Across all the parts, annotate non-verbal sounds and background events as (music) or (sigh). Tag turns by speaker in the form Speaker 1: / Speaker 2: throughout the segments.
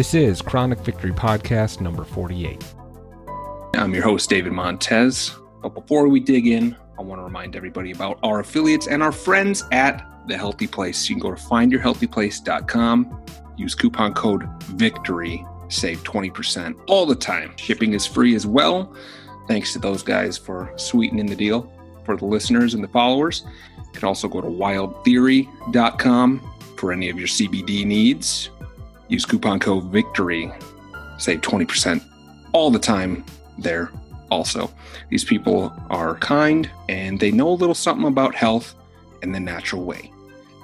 Speaker 1: This is Chronic Victory Podcast number 48.
Speaker 2: I'm your host, David Montez. But before we dig in, I want to remind everybody about our affiliates and our friends at The Healthy Place. You can go to findyourhealthyplace.com, use coupon code VICTORY, save 20% all the time. Shipping is free as well. Thanks to those guys for sweetening the deal for the listeners and the followers. You can also go to wildtheory.com for any of your CBD needs. Use coupon code VICTORY, save 20% all the time there also. These people are kind and they know a little something about health in the natural way.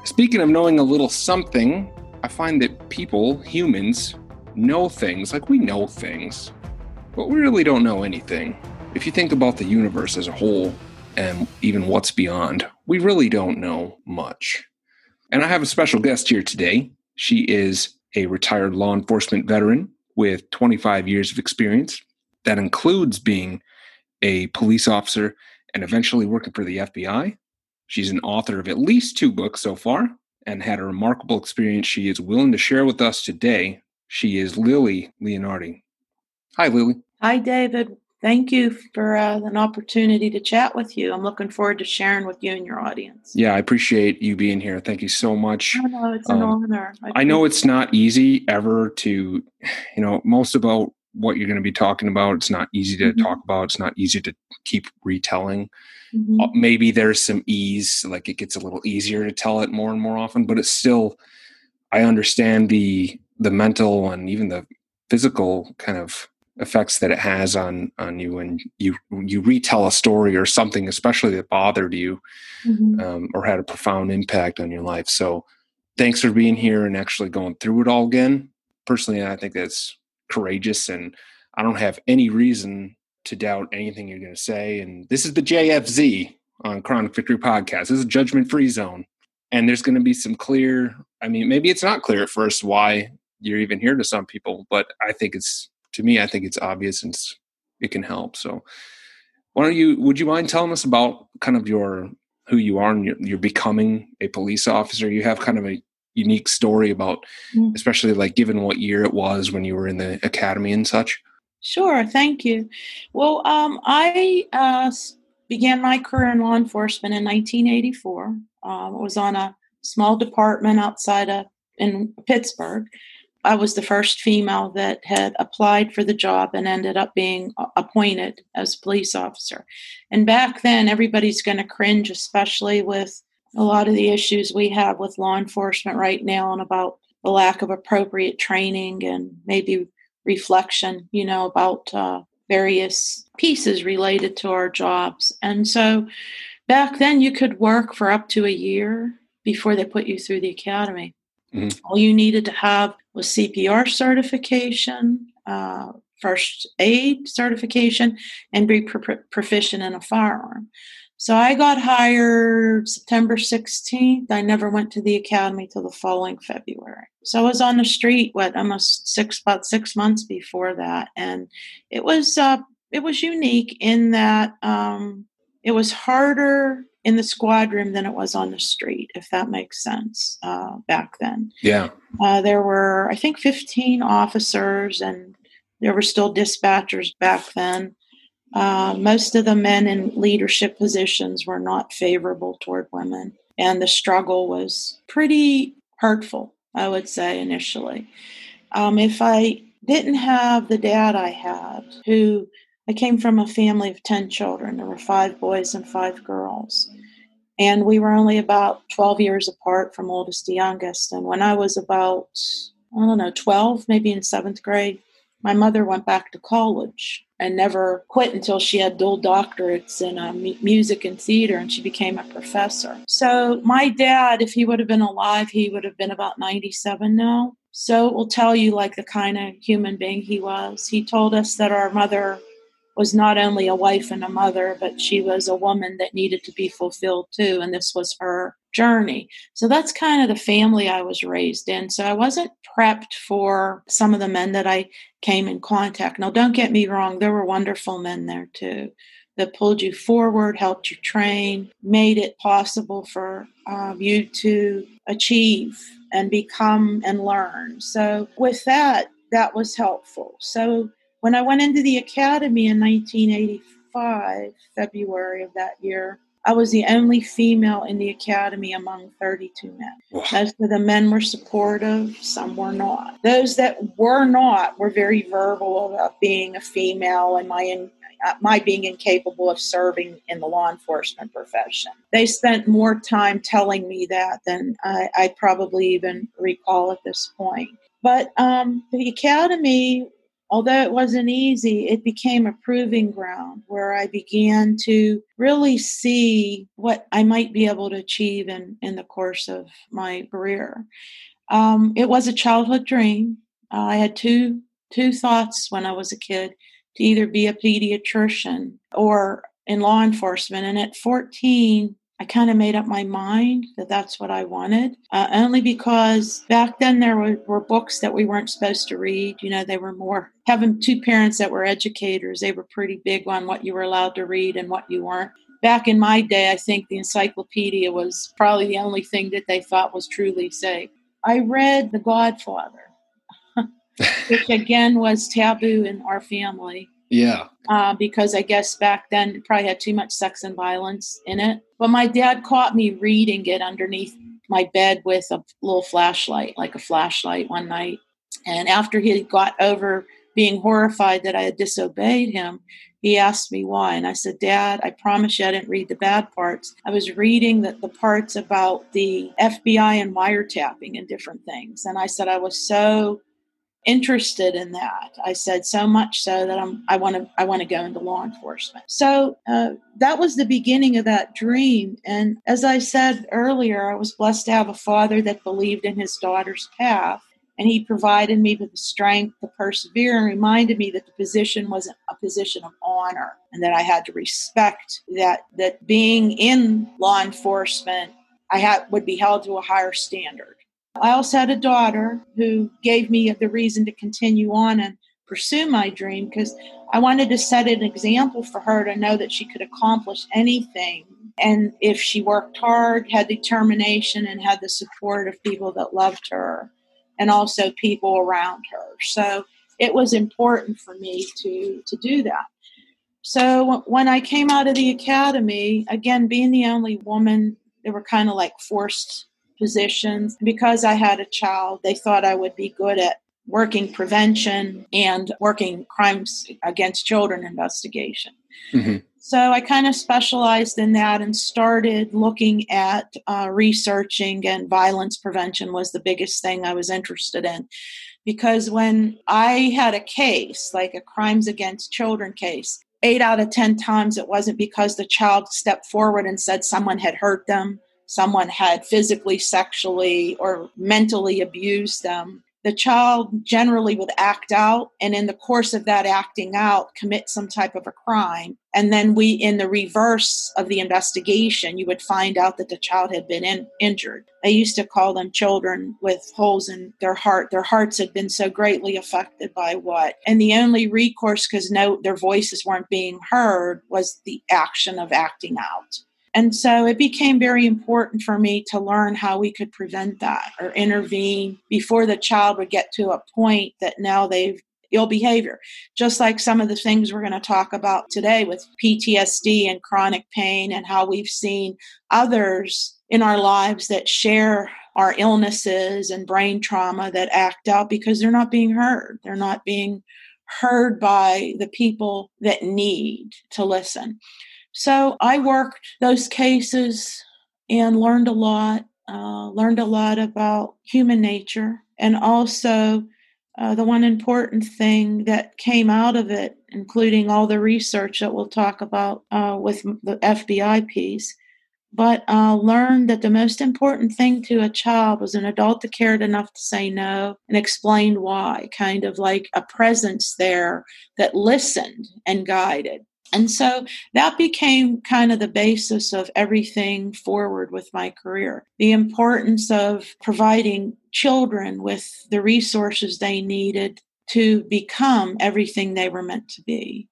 Speaker 2: Speaking of knowing a little something, I find that people, humans, know things like we know things, but we really don't know anything. If you think about the universe as a whole and even what's beyond, we really don't know much. And I have a special guest here today. She is a retired law enforcement veteran with 25 years of experience. That includes being a police officer and eventually working for the FBI. She's an author of at least two books so far and had a remarkable experience she is willing to share with us today. She is Lillie Leonardi. Hi, Lillie.
Speaker 3: Hi, David. Thank you for uh, an opportunity to chat with you. I'm looking forward to sharing with you and your audience.
Speaker 2: Yeah, I appreciate you being here. Thank you so much.
Speaker 3: Oh, no, it's an um, honor.
Speaker 2: I, I know it's not easy ever to, you know, most about what you're going to be talking about. It's not easy to mm-hmm. talk about. It's not easy to keep retelling. Mm-hmm. Uh, maybe there's some ease, like it gets a little easier to tell it more and more often, but it's still, I understand the the mental and even the physical kind of effects that it has on on you when you you retell a story or something especially that bothered you mm-hmm. um, or had a profound impact on your life. So thanks for being here and actually going through it all again. Personally i think that's courageous and i don't have any reason to doubt anything you're going to say. And this is the jfz on chronic victory podcast. This is a judgment free zone. And there's going to be some clear i mean maybe it's not clear at first why you're even here to some people but i think it's to me, I think it's obvious and it can help. So, why don't you? Would you mind telling us about kind of your who you are and you're, you're becoming a police officer? You have kind of a unique story about, mm. especially like given what year it was when you were in the academy and such.
Speaker 3: Sure, thank you. Well, um, I uh, began my career in law enforcement in 1984. Um, I was on a small department outside of in Pittsburgh, I was the first female that had applied for the job and ended up being appointed as police officer. And back then, everybody's going to cringe, especially with a lot of the issues we have with law enforcement right now and about the lack of appropriate training and maybe reflection, you know, about uh, various pieces related to our jobs. And so back then, you could work for up to a year before they put you through the academy. Mm-hmm. All you needed to have was CPR certification, uh, first aid certification, and be pro- proficient in a firearm. So I got hired September 16th. I never went to the academy till the following February. So I was on the street, what, almost six, about six months before that. And it was, uh, it was unique in that um, it was harder in the squad room than it was on the street, if that makes sense, uh, back then.
Speaker 2: Yeah.
Speaker 3: Uh, there were, I think, 15 officers, and there were still dispatchers back then. Uh, most of the men in leadership positions were not favorable toward women, and the struggle was pretty hurtful, I would say, initially. Um, if I didn't have the dad I had, who I came from a family of 10 children. There were five boys and five girls. And we were only about 12 years apart from oldest to youngest. And when I was about, I don't know, 12, maybe in seventh grade, my mother went back to college and never quit until she had dual doctorates in uh, music and theater and she became a professor. So, my dad, if he would have been alive, he would have been about 97 now. So, it will tell you like the kind of human being he was. He told us that our mother was not only a wife and a mother, but she was a woman that needed to be fulfilled too. And this was her journey. So that's kind of the family I was raised in. So I wasn't prepped for some of the men that I came in contact. Now, don't get me wrong, there were wonderful men there too that pulled you forward, helped you train, made it possible for um, you to achieve and become and learn. So, with that, that was helpful. So when I went into the academy in 1985, February of that year, I was the only female in the academy among 32 men. Wow. Most of the men were supportive, some were not. Those that were not were very verbal about being a female and my in, uh, my being incapable of serving in the law enforcement profession. They spent more time telling me that than I, I probably even recall at this point. But um, the academy although it wasn't easy, it became a proving ground where I began to really see what I might be able to achieve in, in the course of my career. Um, it was a childhood dream. Uh, I had two two thoughts when I was a kid to either be a pediatrician or in law enforcement. And at 14, I kind of made up my mind that that's what I wanted, uh, only because back then there were, were books that we weren't supposed to read. You know, they were more having two parents that were educators, they were pretty big on what you were allowed to read and what you weren't. Back in my day, I think the encyclopedia was probably the only thing that they thought was truly safe. I read The Godfather, (laughs) which again was taboo in our family.
Speaker 2: Yeah.
Speaker 3: Uh, because I guess back then it probably had too much sex and violence in it. But my dad caught me reading it underneath my bed with a little flashlight, like a flashlight one night. And after he got over being horrified that I had disobeyed him, he asked me why. And I said, Dad, I promise you I didn't read the bad parts. I was reading the, the parts about the FBI and wiretapping and different things. And I said, I was so interested in that. I said so much so that I'm I want to I want to go into law enforcement. So uh, that was the beginning of that dream. And as I said earlier, I was blessed to have a father that believed in his daughter's path. And he provided me with the strength to persevere and reminded me that the position was a position of honor and that I had to respect that that being in law enforcement I had would be held to a higher standard I also had a daughter who gave me the reason to continue on and pursue my dream because I wanted to set an example for her to know that she could accomplish anything. And if she worked hard, had determination, and had the support of people that loved her and also people around her. So it was important for me to, to do that. So when I came out of the academy, again, being the only woman, they were kind of like forced positions. Because I had a child, they thought I would be good at working prevention and working crimes against children investigation. Mm-hmm. So I kind of specialized in that and started looking at uh, researching, and violence prevention was the biggest thing I was interested in. Because when I had a case, like a crimes against children case, eight out of 10 times it wasn't because the child stepped forward and said someone had hurt them someone had physically, sexually, or mentally abused them, the child generally would act out and in the course of that acting out commit some type of a crime. And then we in the reverse of the investigation you would find out that the child had been in, injured. I used to call them children with holes in their heart. Their hearts had been so greatly affected by what? And the only recourse because no their voices weren't being heard was the action of acting out and so it became very important for me to learn how we could prevent that or intervene before the child would get to a point that now they've ill behavior. Just like some of the things we're going to talk about today with PTSD and chronic pain, and how we've seen others in our lives that share our illnesses and brain trauma that act out because they're not being heard. They're not being heard by the people that need to listen. So I worked those cases and learned a lot, uh, learned a lot about human nature. And also, uh, the one important thing that came out of it, including all the research that we'll talk about uh, with the FBI piece, but uh, learned that the most important thing to a child was an adult that cared enough to say no and explained why, kind of like a presence there that listened and guided. And so that became kind of the basis of everything forward with my career. The importance of providing children with the resources they needed to become everything they were meant to be.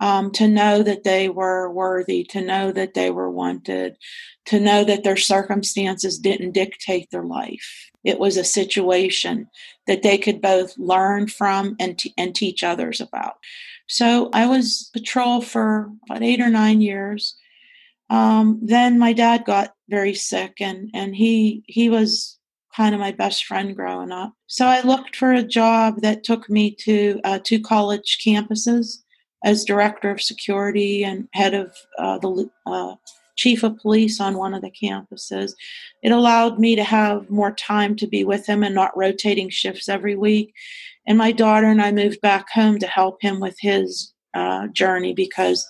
Speaker 3: um, to know that they were worthy, to know that they were wanted, to know that their circumstances didn't dictate their life. It was a situation that they could both learn from and, t- and teach others about. So I was patrol for about eight or nine years. Um, then my dad got very sick, and and he he was kind of my best friend growing up. So I looked for a job that took me to uh, two college campuses as director of security and head of uh, the uh, chief of police on one of the campuses. It allowed me to have more time to be with him and not rotating shifts every week. And my daughter and I moved back home to help him with his uh, journey because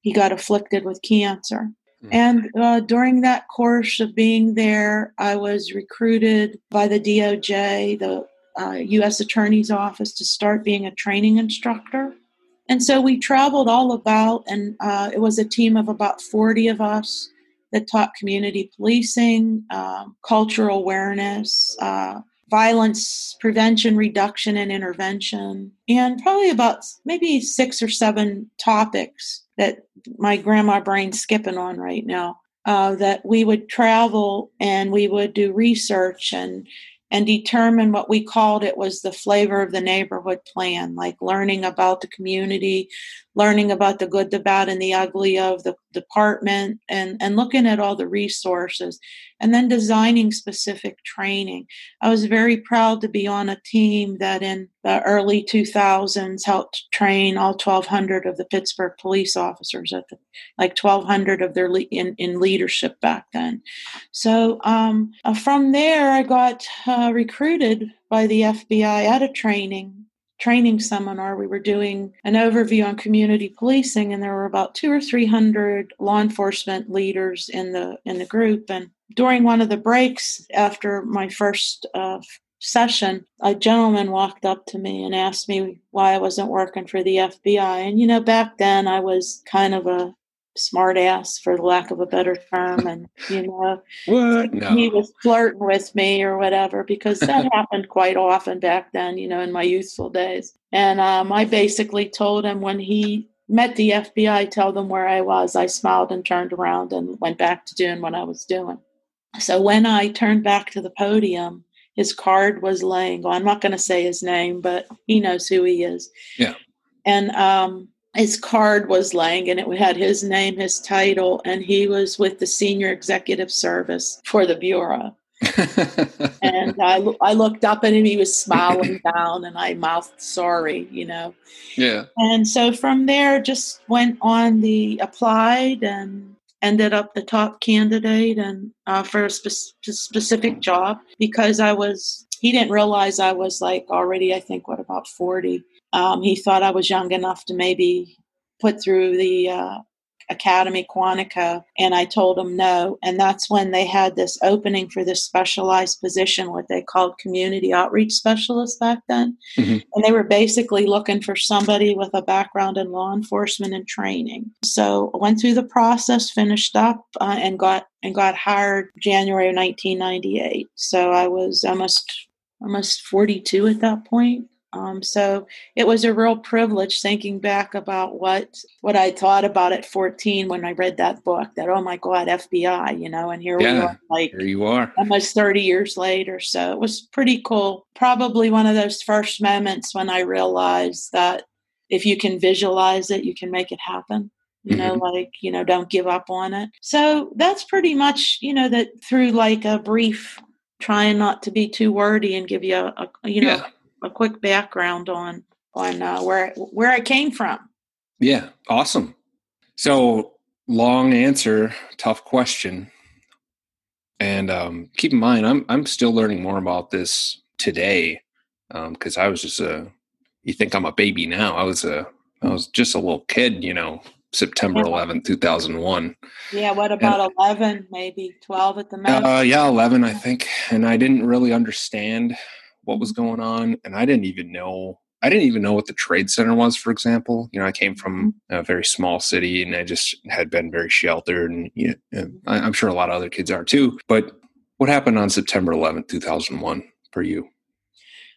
Speaker 3: he got afflicted with cancer. Mm. And uh, during that course of being there, I was recruited by the DOJ, the uh, U.S. Attorney's Office, to start being a training instructor. And so we traveled all about, and uh, it was a team of about 40 of us that taught community policing, um, cultural awareness, uh, violence prevention, reduction, and intervention, and probably about maybe six or seven topics that my grandma brain's skipping on right now. Uh, that we would travel and we would do research and and determine what we called it was the flavor of the neighborhood plan, like learning about the community, learning about the good, the bad, and the ugly of the department, and, and looking at all the resources, and then designing specific training. I was very proud to be on a team that in the early 2000s helped train all 1,200 of the Pittsburgh police officers at the like 1,200 of their le- in, in leadership back then. So um, from there, I got uh, recruited by the FBI at a training training seminar we were doing an overview on community policing and there were about two or three hundred law enforcement leaders in the in the group and during one of the breaks after my first uh, session, a gentleman walked up to me and asked me why I wasn't working for the FBI. And, you know, back then I was kind of a smart ass, for the lack of a better term. And, you know,
Speaker 2: what? No.
Speaker 3: he was flirting with me or whatever, because that (laughs) happened quite often back then, you know, in my youthful days. And um, I basically told him when he met the FBI, tell them where I was. I smiled and turned around and went back to doing what I was doing. So when I turned back to the podium, his card was laying. Well, I'm not going to say his name, but he knows who he is.
Speaker 2: Yeah.
Speaker 3: And um, his card was laying, and it had his name, his title, and he was with the senior executive service for the bureau. (laughs) and I, I looked up at him. He was smiling down, and I mouthed sorry, you know.
Speaker 2: Yeah.
Speaker 3: And so from there, just went on the applied and ended up the top candidate and uh, for a spe- specific job because I was. He didn't realize I was like already. I think what about forty. Um, he thought I was young enough to maybe put through the uh, Academy Quantico, and I told him no. And that's when they had this opening for this specialized position, what they called community outreach specialist back then. Mm-hmm. And they were basically looking for somebody with a background in law enforcement and training. So I went through the process, finished up, uh, and got and got hired January of 1998. So I was almost almost 42 at that point. Um, so it was a real privilege thinking back about what what I thought about at 14 when I read that book. That oh my God, FBI, you know, and here
Speaker 2: yeah,
Speaker 3: we are, like
Speaker 2: here you are,
Speaker 3: almost 30 years later. So it was pretty cool. Probably one of those first moments when I realized that if you can visualize it, you can make it happen. You know, mm-hmm. like you know, don't give up on it. So that's pretty much you know that through like a brief, trying not to be too wordy and give you a, a you know. Yeah a quick background on on uh, where where I came from.
Speaker 2: Yeah, awesome. So long answer, tough question. And um, keep in mind, I'm I'm still learning more about this today because um, I was just a. You think I'm a baby now? I was a I was just a little kid, you know, September 11th, 2001.
Speaker 3: Yeah, what about and, 11, maybe 12 at the most?
Speaker 2: Uh, yeah, 11, I think. And I didn't really understand what was going on and i didn't even know i didn't even know what the trade center was for example. You know i came from mm-hmm. a very small city and i just had been very sheltered and you know, i'm sure a lot of other kids are too. But what happened on september 11th 2001 for you?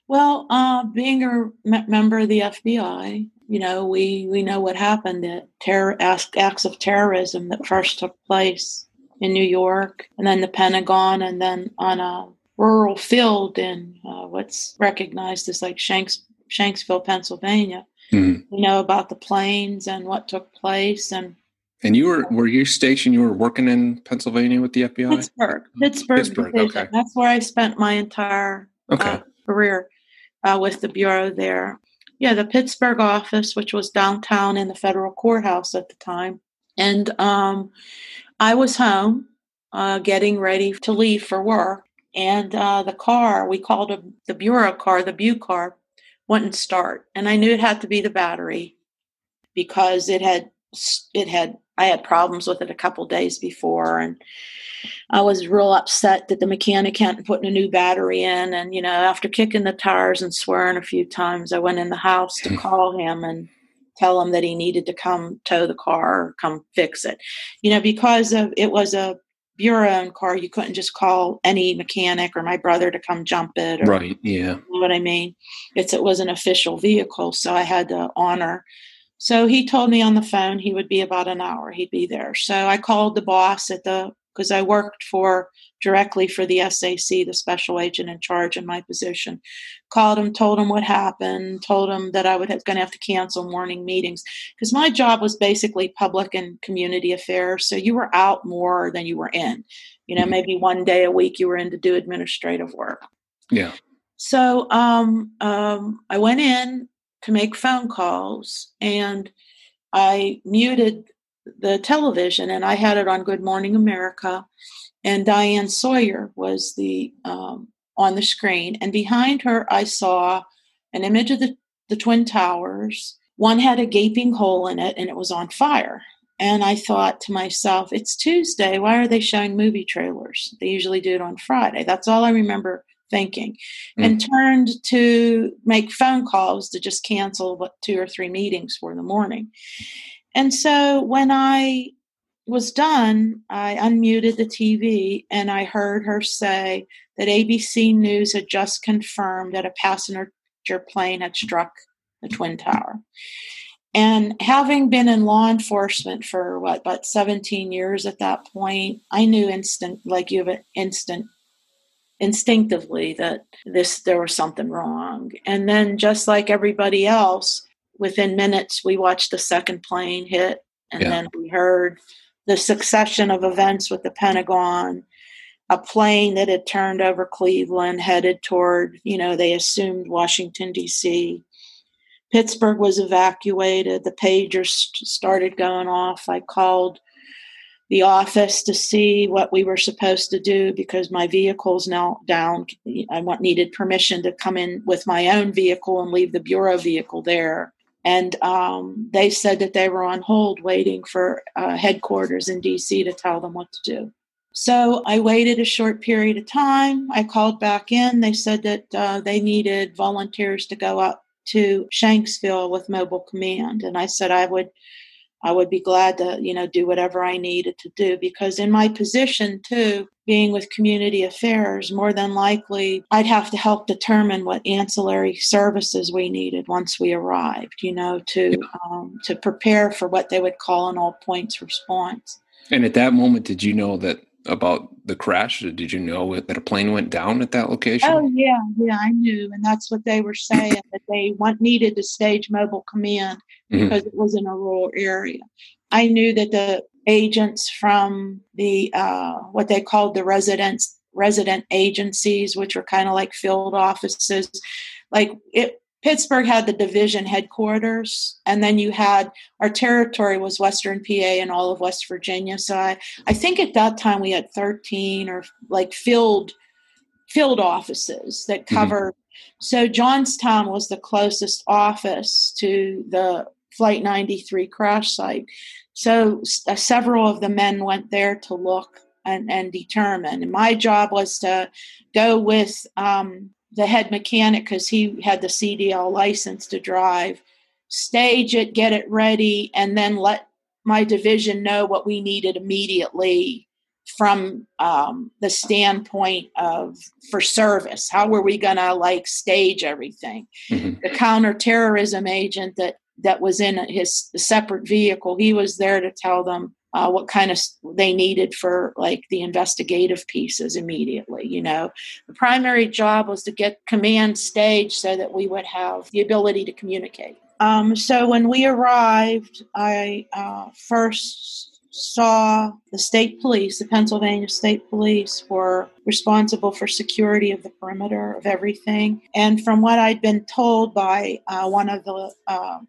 Speaker 3: Well uh, being a member of the fbi you know, we, we know what happened at terror acts of terrorism that first took place in New York, and then the Pentagon, and then on a rural field in uh, what's recognized as like Shanks, Shanksville, Pennsylvania. Mm-hmm. You know about the planes and what took place, and
Speaker 2: and you were were you stationed? You were working in Pennsylvania with the FBI.
Speaker 3: Pittsburgh, Pittsburgh, Pittsburgh okay. That's where I spent my entire okay. uh, career uh, with the bureau there. Yeah, the Pittsburgh office, which was downtown in the federal courthouse at the time, and um, I was home uh, getting ready to leave for work, and uh, the car we called a, the bureau car, the Bu car, wouldn't start, and I knew it had to be the battery because it had it had I had problems with it a couple days before, and I was real upset that the mechanic hadn't put a new battery in. And you know, after kicking the tires and swearing a few times, I went in the house to (laughs) call him and tell him that he needed to come tow the car or come fix it. You know, because of it was a bureau owned car, you couldn't just call any mechanic or my brother to come jump it. Or,
Speaker 2: right. Yeah.
Speaker 3: You know what I mean? It's it was an official vehicle, so I had to honor. So he told me on the phone he would be about an hour. He'd be there. So I called the boss at the because I worked for directly for the SAC, the special agent in charge in my position. Called him, told him what happened, told him that I would have, going to have to cancel morning meetings because my job was basically public and community affairs. So you were out more than you were in. You know, mm-hmm. maybe one day a week you were in to do administrative work.
Speaker 2: Yeah.
Speaker 3: So um, um, I went in to make phone calls and I muted the television and I had it on Good Morning America and Diane Sawyer was the um, on the screen, and behind her I saw an image of the, the Twin Towers. One had a gaping hole in it, and it was on fire. And I thought to myself, it's Tuesday. Why are they showing movie trailers? They usually do it on Friday. That's all I remember thinking. Mm. And turned to make phone calls to just cancel what two or three meetings for the morning. And so when I was done, I unmuted the TV and I heard her say that ABC News had just confirmed that a passenger plane had struck the Twin Tower. And having been in law enforcement for what, about 17 years at that point, I knew instant, like you have an instant, instinctively that this, there was something wrong. And then just like everybody else, within minutes, we watched the second plane hit and yeah. then we heard the succession of events with the Pentagon, a plane that had turned over Cleveland, headed toward, you know, they assumed Washington, D.C. Pittsburgh was evacuated. The pagers started going off. I called the office to see what we were supposed to do because my vehicle's now down. I needed permission to come in with my own vehicle and leave the bureau vehicle there and um, they said that they were on hold waiting for uh, headquarters in DC to tell them what to do. So I waited a short period of time. I called back in. They said that uh, they needed volunteers to go up to Shanksville with Mobile Command, and I said I would I would be glad to, you know, do whatever I needed to do because in my position too, being with community affairs, more than likely I'd have to help determine what ancillary services we needed once we arrived, you know, to um, to prepare for what they would call an all points response.
Speaker 2: And at that moment, did you know that about the crash? Did you know that a plane went down at that location?
Speaker 3: Oh yeah, yeah, I knew, and that's what they were saying that they want needed to stage mobile command mm-hmm. because it was in a rural area. I knew that the agents from the uh, what they called the residents resident agencies, which were kind of like field offices, like it Pittsburgh had the division headquarters, and then you had our territory was Western PA and all of West Virginia. So I, I think at that time we had 13 or like field field offices that mm-hmm. covered. Mm-hmm. So Johnstown was the closest office to the Flight 93 crash site. So uh, several of the men went there to look and, and determine. And my job was to go with um, the head mechanic because he had the CDL license to drive, stage it, get it ready, and then let my division know what we needed immediately from um, the standpoint of for service. How were we going to like stage everything? Mm-hmm. The counterterrorism agent that that was in his separate vehicle. He was there to tell them uh, what kind of they needed for like the investigative pieces immediately. You know, the primary job was to get command stage so that we would have the ability to communicate. Um, so when we arrived, I uh, first saw the state police, the Pennsylvania State Police, were responsible for security of the perimeter of everything. And from what I'd been told by uh, one of the uh,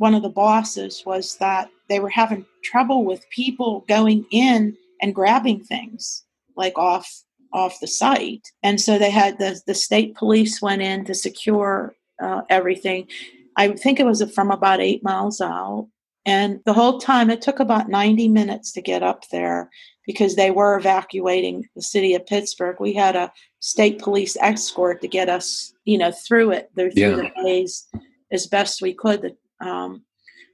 Speaker 3: one of the bosses was that they were having trouble with people going in and grabbing things like off off the site, and so they had the the state police went in to secure uh, everything. I think it was from about eight miles out, and the whole time, it took about 90 minutes to get up there because they were evacuating the city of Pittsburgh. We had a state police escort to get us, you know, through it, through yeah. the days as best we could. Um,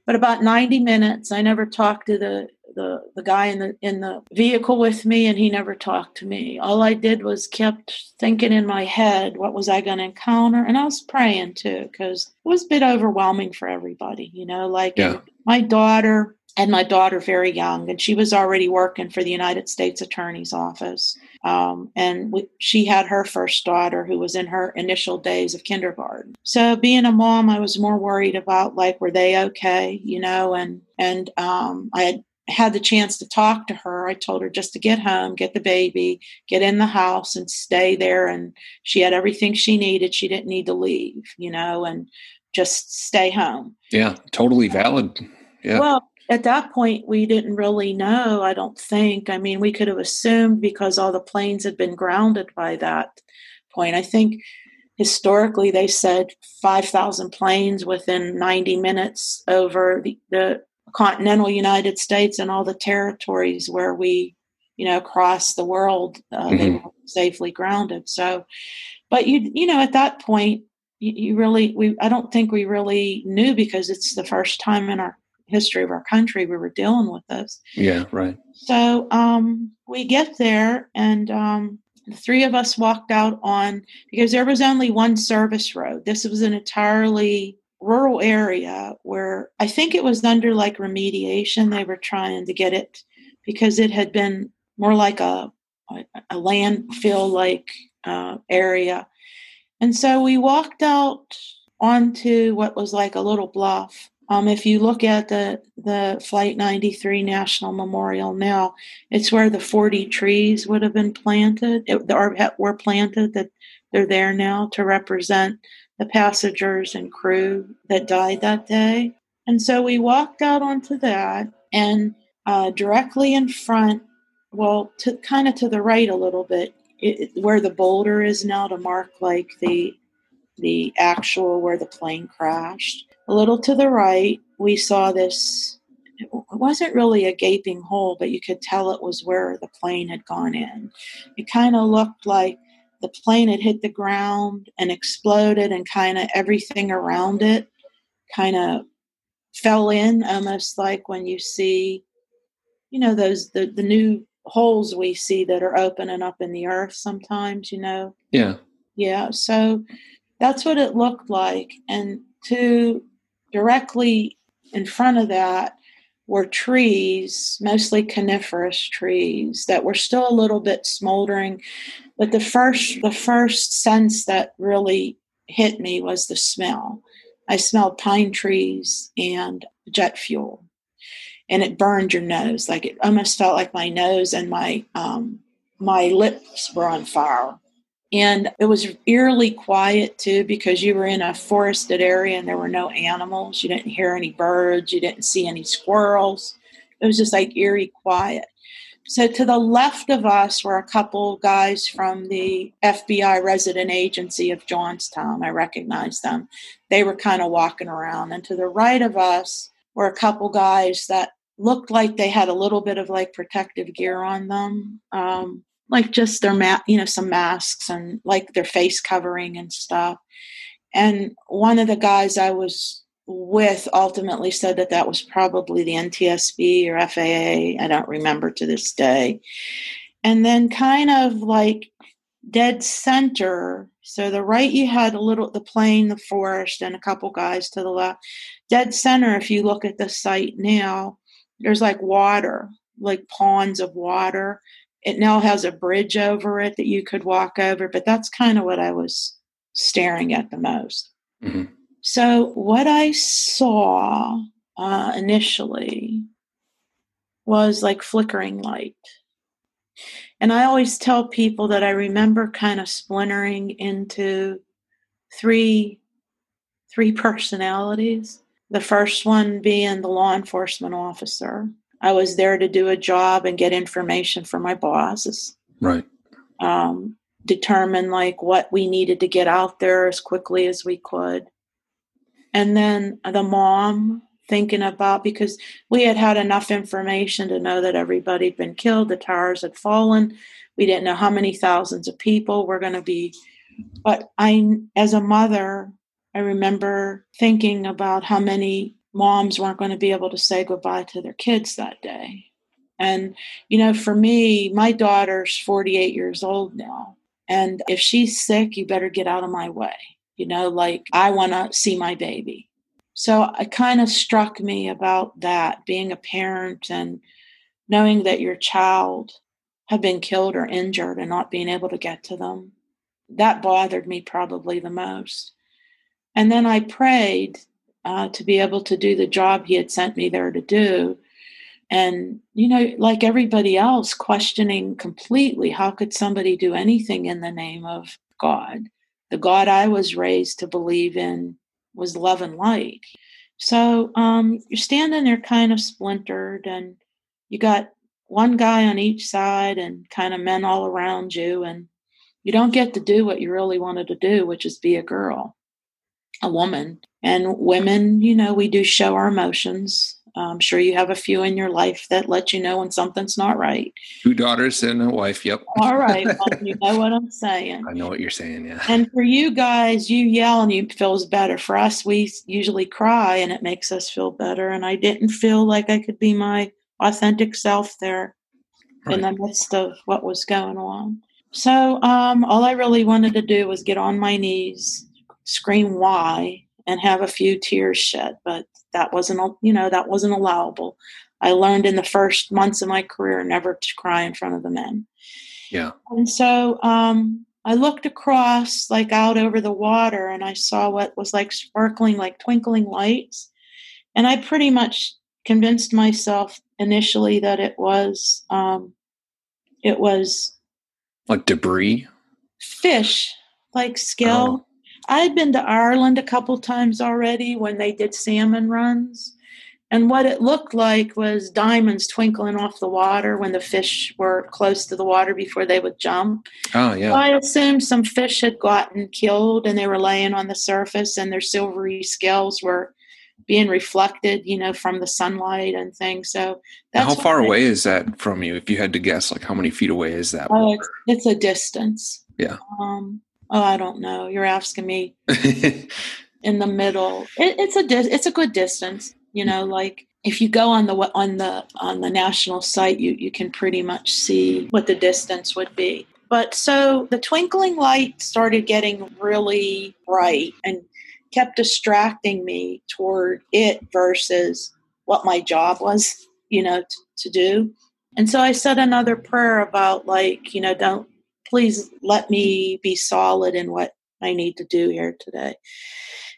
Speaker 3: but about 90 minutes, I never talked to the the the guy in the in the vehicle with me and he never talked to me. All i did was kept thinking in my head what was i going to encounter? And i was praying too because it was a bit overwhelming for everybody you know like yeah. my daughter and my daughter very young and she was already working for the united states attorney's office um, and we, she had her first daughter who was in her initial days of kindergarten so being a mom i was more worried about like were they okay you know and and um, i had had the chance to talk to her, I told her just to get home, get the baby, get in the house and stay there. And she had everything she needed. She didn't need to leave, you know, and just stay home.
Speaker 2: Yeah, totally valid. Yeah.
Speaker 3: Well, at that point, we didn't really know, I don't think. I mean, we could have assumed because all the planes had been grounded by that point. I think historically they said 5,000 planes within 90 minutes over the, the continental United States and all the territories where we, you know, across the world, uh, mm-hmm. they were safely grounded. So, but you, you know, at that point, you, you really, we, I don't think we really knew because it's the first time in our history of our country we were dealing with this.
Speaker 2: Yeah, right.
Speaker 3: So um, we get there and um, the three of us walked out on because there was only one service road. This was an entirely rural area where I think it was under like remediation. They were trying to get it because it had been more like a a landfill like uh, area, and so we walked out onto what was like a little bluff. Um, if you look at the the Flight 93 National Memorial now, it's where the 40 trees would have been planted, it, or were planted that they're there now to represent the passengers and crew that died that day. And so we walked out onto that, and uh, directly in front, well, to kind of to the right a little bit, it, where the boulder is now to mark like the the actual where the plane crashed. A little to the right, we saw this. It wasn't really a gaping hole, but you could tell it was where the plane had gone in. It kind of looked like the plane had hit the ground and exploded, and kind of everything around it kind of fell in, almost like when you see, you know, those the the new holes we see that are opening up in the earth sometimes, you know.
Speaker 2: Yeah.
Speaker 3: Yeah. So that's what it looked like, and to directly in front of that were trees, mostly coniferous trees, that were still a little bit smoldering. But the first the first sense that really hit me was the smell. I smelled pine trees and jet fuel. And it burned your nose. Like it almost felt like my nose and my um, my lips were on fire. And it was eerily quiet too because you were in a forested area and there were no animals. You didn't hear any birds. You didn't see any squirrels. It was just like eerie quiet. So to the left of us were a couple guys from the FBI resident agency of Johnstown. I recognized them. They were kind of walking around. And to the right of us were a couple guys that looked like they had a little bit of like protective gear on them. Um, like just their ma- you know some masks and like their face covering and stuff and one of the guys i was with ultimately said that that was probably the ntsb or faa i don't remember to this day and then kind of like dead center So the right you had a little the plane the forest, and a couple guys to the left. Dead center, if you look at the site now, there's like water, like ponds of water. It now has a bridge over it that you could walk over, but that's kind of what I was staring at the most. Mm-hmm. So what I saw uh, initially was like flickering light. And I always tell people that I remember kind of splintering into three three personalities. The first one being the law enforcement officer. I was there to do a job and get information from my bosses.
Speaker 2: Right.
Speaker 3: Um, determine like what we needed to get out there as quickly as we could. And then the mom thinking about because we had had enough information to know that everybody had been killed, the towers had fallen. We didn't know how many thousands of people were going to be. But I, as a mother, I remember thinking about how many moms weren't going to be able to say goodbye to their kids that day. And, you know, for me, my daughter's 48 years old now. And if she's sick, you better get out of my way. You know, like I want to see my baby. So it kind of struck me about that being a parent and knowing that your child had been killed or injured and not being able to get to them. That bothered me probably the most. And then I prayed uh, to be able to do the job he had sent me there to do. And, you know, like everybody else, questioning completely how could somebody do anything in the name of God? The God I was raised to believe in was love and light. So um, you're standing there kind of splintered, and you got one guy on each side and kind of men all around you, and you don't get to do what you really wanted to do, which is be a girl, a woman. And women, you know, we do show our emotions. I'm sure you have a few in your life that let you know when something's not right.
Speaker 2: Two daughters and a wife. Yep.
Speaker 3: All right. (laughs) Well, you know what I'm saying.
Speaker 2: I know what you're saying. Yeah.
Speaker 3: And for you guys, you yell and it feels better. For us, we usually cry and it makes us feel better. And I didn't feel like I could be my authentic self there right. in the midst of what was going on. So um, all I really wanted to do was get on my knees, scream why, and have a few tears shed. But that wasn't you know that wasn't allowable i learned in the first months of my career never to cry in front of the men
Speaker 2: yeah
Speaker 3: and so um, i looked across like out over the water and i saw what was like sparkling like twinkling lights and i pretty much convinced myself initially that it was um, it was
Speaker 2: like debris
Speaker 3: fish like skill oh. I'd been to Ireland a couple times already when they did salmon runs. And what it looked like was diamonds twinkling off the water when the fish were close to the water before they would jump.
Speaker 2: Oh, yeah.
Speaker 3: So I assumed some fish had gotten killed and they were laying on the surface and their silvery scales were being reflected, you know, from the sunlight and things. So
Speaker 2: how far away is that from you? If you had to guess, like how many feet away is that?
Speaker 3: Oh, it's, it's, a distance.
Speaker 2: Yeah.
Speaker 3: Um, oh i don't know. You're asking me. (laughs) In the middle. It, it's a di- it's a good distance you know like if you go on the on the on the national site you you can pretty much see what the distance would be. But so the twinkling light started getting really bright and kept distracting me toward it versus what my job was you know t- to do. And so i said another prayer about like you know don't please let me be solid in what I need to do here today.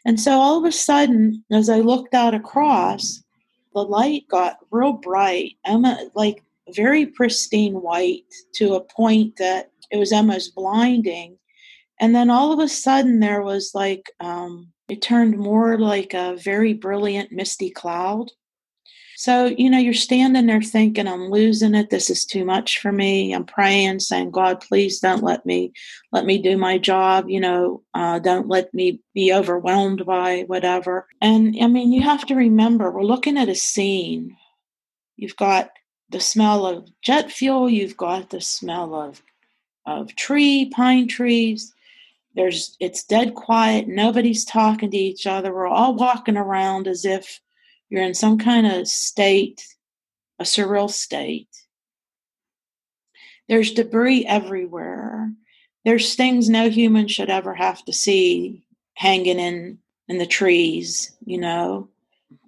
Speaker 3: And so all of a sudden, as I looked out across, the light got real bright, Emma, like very pristine white to a point that it was almost blinding. And then all of a sudden, there was like, um, it turned more like a very brilliant misty cloud. So, you know, you're standing there thinking, I'm losing it. This is too much for me. I'm praying, saying, God, please don't let me, let me do my job. You know, uh, don't let me be overwhelmed by whatever. And I mean, you have to remember, we're looking at a scene. You've got the smell of jet fuel. You've got the smell of, of tree, pine trees there's it's dead quiet nobody's talking to each other we're all walking around as if you're in some kind of state, a surreal state. There's debris everywhere. there's things no human should ever have to see hanging in in the trees you know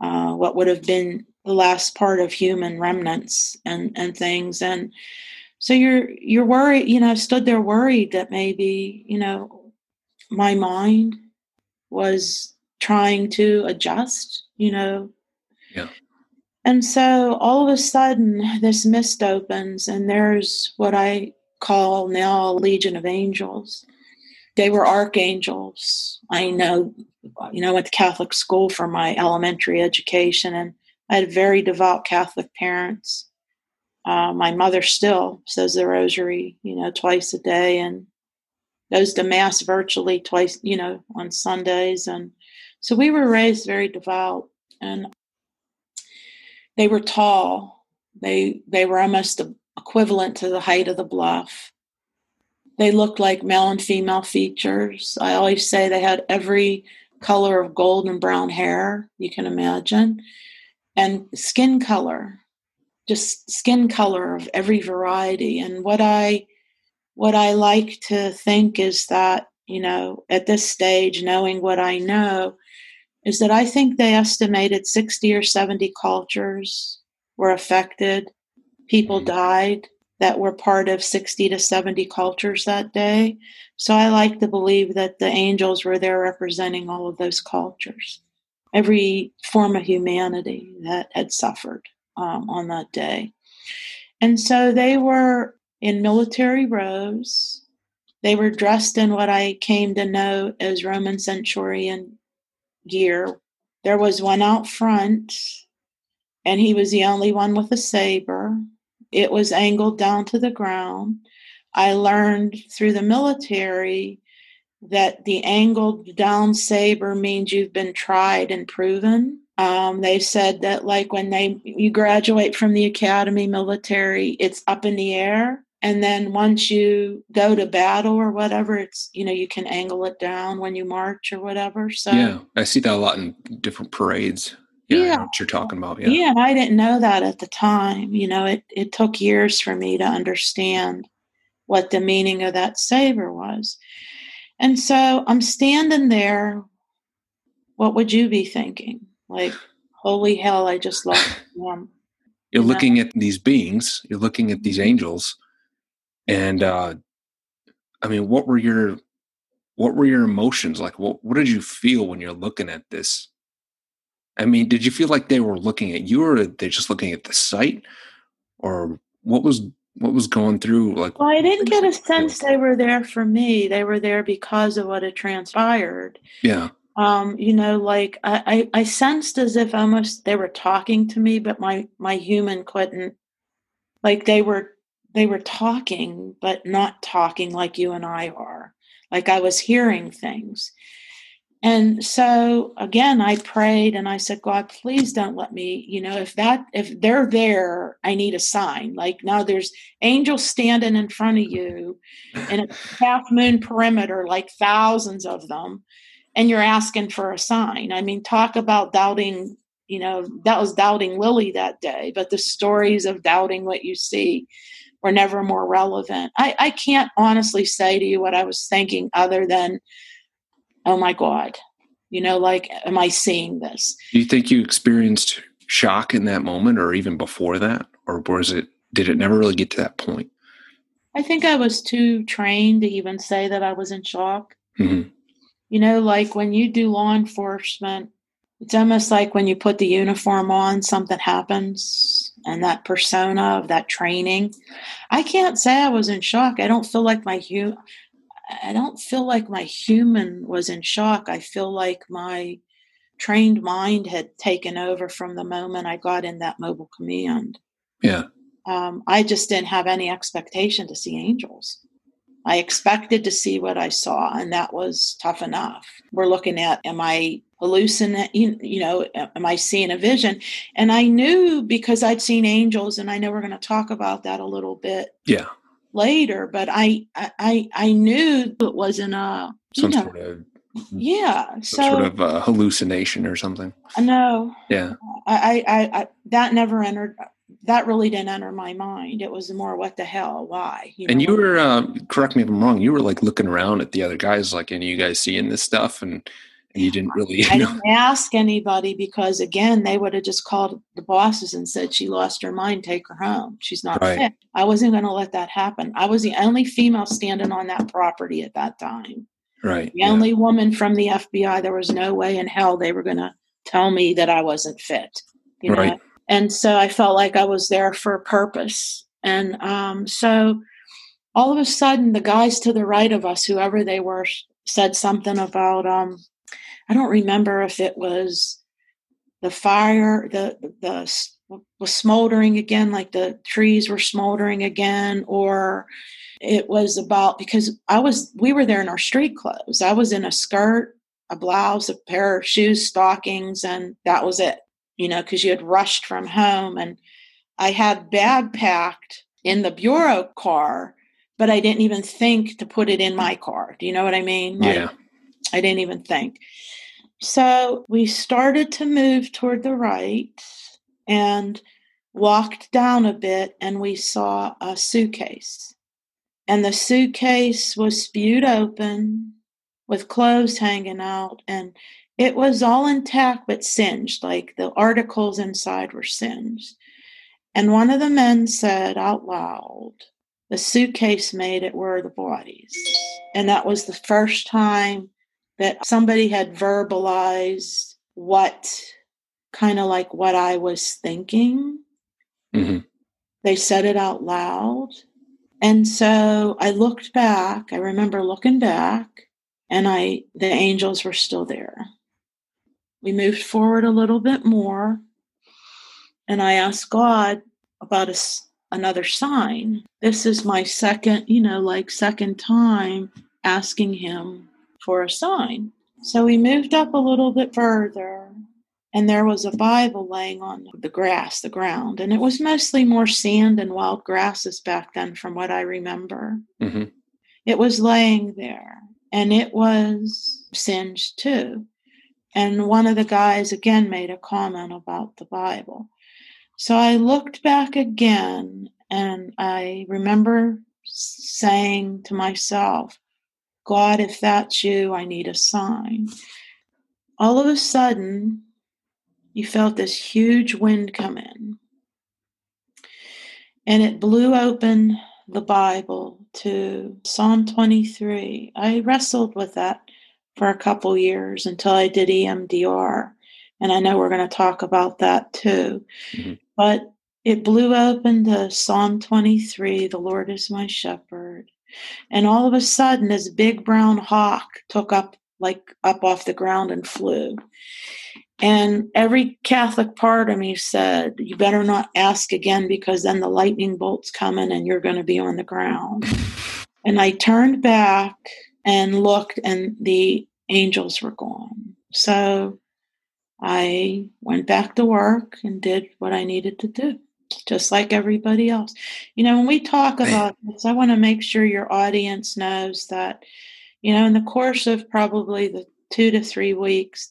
Speaker 3: uh, what would have been the last part of human remnants and and things and so you're you're worried you know stood there worried that maybe you know my mind was trying to adjust you know
Speaker 2: yeah.
Speaker 3: And so all of a sudden this mist opens and there's what i call now a legion of angels. They were archangels. I know you know I went to catholic school for my elementary education and i had very devout catholic parents. Uh, my mother still says the rosary you know twice a day and goes to mass virtually twice you know on sundays and so we were raised very devout and they were tall. They they were almost equivalent to the height of the bluff. They looked like male and female features. I always say they had every color of gold and brown hair you can imagine and skin color just skin color of every variety. And what i what i like to think is that you know at this stage knowing what i know is that i think they estimated 60 or 70 cultures were affected people
Speaker 2: Mhm.
Speaker 3: died that were part of 60 to 70 cultures that day so i like to believe that the angels were there representing all of those cultures every form of humanity that had suffered um, on that day. And so they were in military robes. They were dressed in what I came to know as Roman centurion gear. There was one out front, and he was the only one with a saber. It was angled down to the ground. I learned through the military that the angled down saber means you've been tried and proven. Um, they said that like when they you graduate from the academy military, it's up in the air, and then once you go to battle or whatever, it's you know you can angle it down when you march or whatever. So
Speaker 2: yeah i see that a lot in different parades yeah,
Speaker 3: Yeah.
Speaker 2: what you're talking about yeah
Speaker 3: yeah, I didn't know that at the time. You know, it it took years for me to understand what the meaning of that saber was. And so I'm standing there. What would you be thinking? Like, holy hell, I just lost them.
Speaker 2: you're
Speaker 3: you know?
Speaker 2: looking at these beings you're looking at these mm-hmm. angels and uh i mean what were your what were your emotions like what what did you feel when you're looking at this i mean did you feel like they were looking at you or are they just looking at the site or what was what was going through like
Speaker 3: Well, I didn't get a
Speaker 2: What did you feel?
Speaker 3: sense they were there for me. They were there because of what had transpired.
Speaker 2: yeah
Speaker 3: um you know like I, I i sensed as if almost they were talking to me but my my human couldn't like they were they were talking but not talking like you and i are. Like i was hearing things. And so again i prayed and i said god please don't let me you know if that if they're there i need a sign. Like now there's angels standing in front of you in a half moon perimeter like thousands of them and you're asking for a sign. I mean, talk about doubting, you know, that was doubting Lillie that day, but the stories of doubting what you see were never more relevant. I, I can't honestly say to you what I was thinking other than, oh my God, you know, like, am I seeing this?
Speaker 2: do you think you experienced shock in that moment or even before that or was it did it never really get to that point
Speaker 3: I think I was too trained to even say that I was in shock.
Speaker 2: Mhm.
Speaker 3: You know, like when you do law enforcement, it's almost like when you put the uniform on, something happens, and that persona of that training. I can't say I was in shock. I don't feel like my hu- I don't feel like my human was in shock. I feel like my trained mind had taken over from the moment I got in that mobile command.
Speaker 2: yeah
Speaker 3: Um, I just didn't have any expectation to see angels. I expected to see what I saw, and that was tough enough. We're looking at, am I hallucinating? You know, am I seeing a vision? And I knew because I'd seen angels, and I know we're going to talk about that a little bit
Speaker 2: yeah
Speaker 3: later. But I, I, I knew it wasn't a, you
Speaker 2: some
Speaker 3: know,
Speaker 2: sort of
Speaker 3: yeah.
Speaker 2: some
Speaker 3: So
Speaker 2: sort of uh, hallucination or something
Speaker 3: no,
Speaker 2: yeah
Speaker 3: I, I, I, that never entered that really didn't enter my mind. It was more, what the hell? Why?
Speaker 2: You know, and you were, uh, correct me if I'm wrong, you were like looking around at the other guys, like, any of you guys seeing this stuff? And you didn't really,
Speaker 3: I
Speaker 2: know.
Speaker 3: didn't ask anybody because, again, they would have just called the bosses and said, she lost her mind, take her home. She's not right. fit. I wasn't going to let that happen. I was the only female standing on that property at that time.
Speaker 2: Right.
Speaker 3: The yeah. only woman from the FBI. There was no way in hell they were going to tell me that I wasn't fit. You know? Right. And so I felt like I was there for a purpose. And um, so all of a sudden, the guys to the right of us, whoever they were, said something about um, I don't remember if it was the fire, the the was smoldering again, like the trees were smoldering again, or it was about because I was we were there in our street clothes. I was in a skirt, a blouse, a pair of shoes, stockings, and that was it. You know, because you had rushed from home, and I had bag packed in the bureau car, but I didn't even think to put it in my car. Do you know what I mean?
Speaker 2: Like, yeah.
Speaker 3: I didn't even think. So we started to move toward the right and walked down a bit, and we saw a suitcase. And the suitcase was spewed open with clothes hanging out and it was all intact but singed like the articles inside were singed. And one of the men said out loud the suitcase made it were the bodies. And that was the first time that somebody had verbalized what kind of like what i was thinking mm-hmm. they said it out loud and so I looked back. I remember looking back, and I the angels were still there. We moved forward a little bit more, and I asked God about a, another sign. This is my second, you know, like second time asking Him for a sign. So we moved up a little bit further, and there was a Bible laying on the grass, the ground, and it was mostly more sand and wild grasses back then, from what I remember. Mm-hmm. It was laying there, and it was singed too. And one of the guys again made a comment about the Bible. So I looked back again, and I remember saying to myself, God, if that's you, I need a sign. All of a sudden, you felt this huge wind come in. And it blew open the Bible to Psalm 23. I wrestled with that for a couple years until I did EMDR. And I know we're going to talk about that too. Mm-hmm. But it blew open to Psalm 23 The Lord is my shepherd. And all of a sudden, this big brown hawk took up, like, up off the ground and flew. And every Catholic part of me said, You better not ask again because then the lightning bolt's coming and you're going to be on the ground. (laughs) And I turned back and looked, and the angels were gone. So I went back to work and did what I needed to do, just like everybody else. You know, when we talk about this, I want to make sure your audience knows that, you know, in the course of probably the two to three weeks,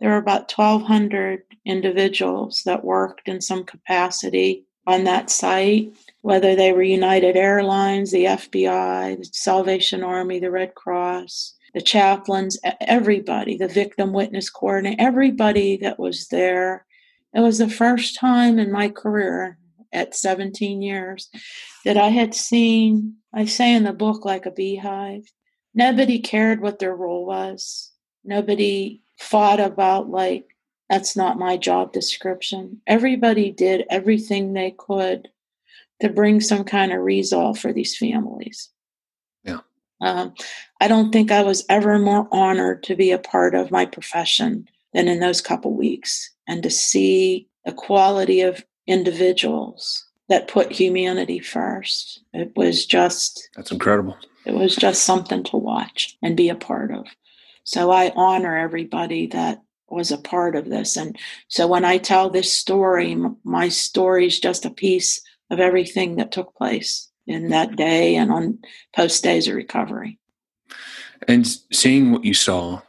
Speaker 3: there were about 1,200 individuals that worked in some capacity on that site, whether they were United Airlines, the FBI, the Salvation Army, the Red Cross, the chaplains, everybody, the victim witness coordinator, everybody that was there. It was the first time in my career at 17 years that I had seen, I say in the book, like a beehive. Nobody cared what their role was. Nobody fought about like that's not my job description. Everybody did everything they could to bring some kind of resolve for these families.
Speaker 2: Yeah.
Speaker 3: Um, I don't think I was ever more honored to be a part of my profession than in those couple weeks and to see the quality of individuals that put humanity first. It was just
Speaker 2: That's incredible.
Speaker 3: It was just something to watch and be a part of. So I honor everybody that was a part of this. And so when I tell this story, my story is just a piece of everything that took place in that day and on post days of recovery.
Speaker 2: And seeing what you saw,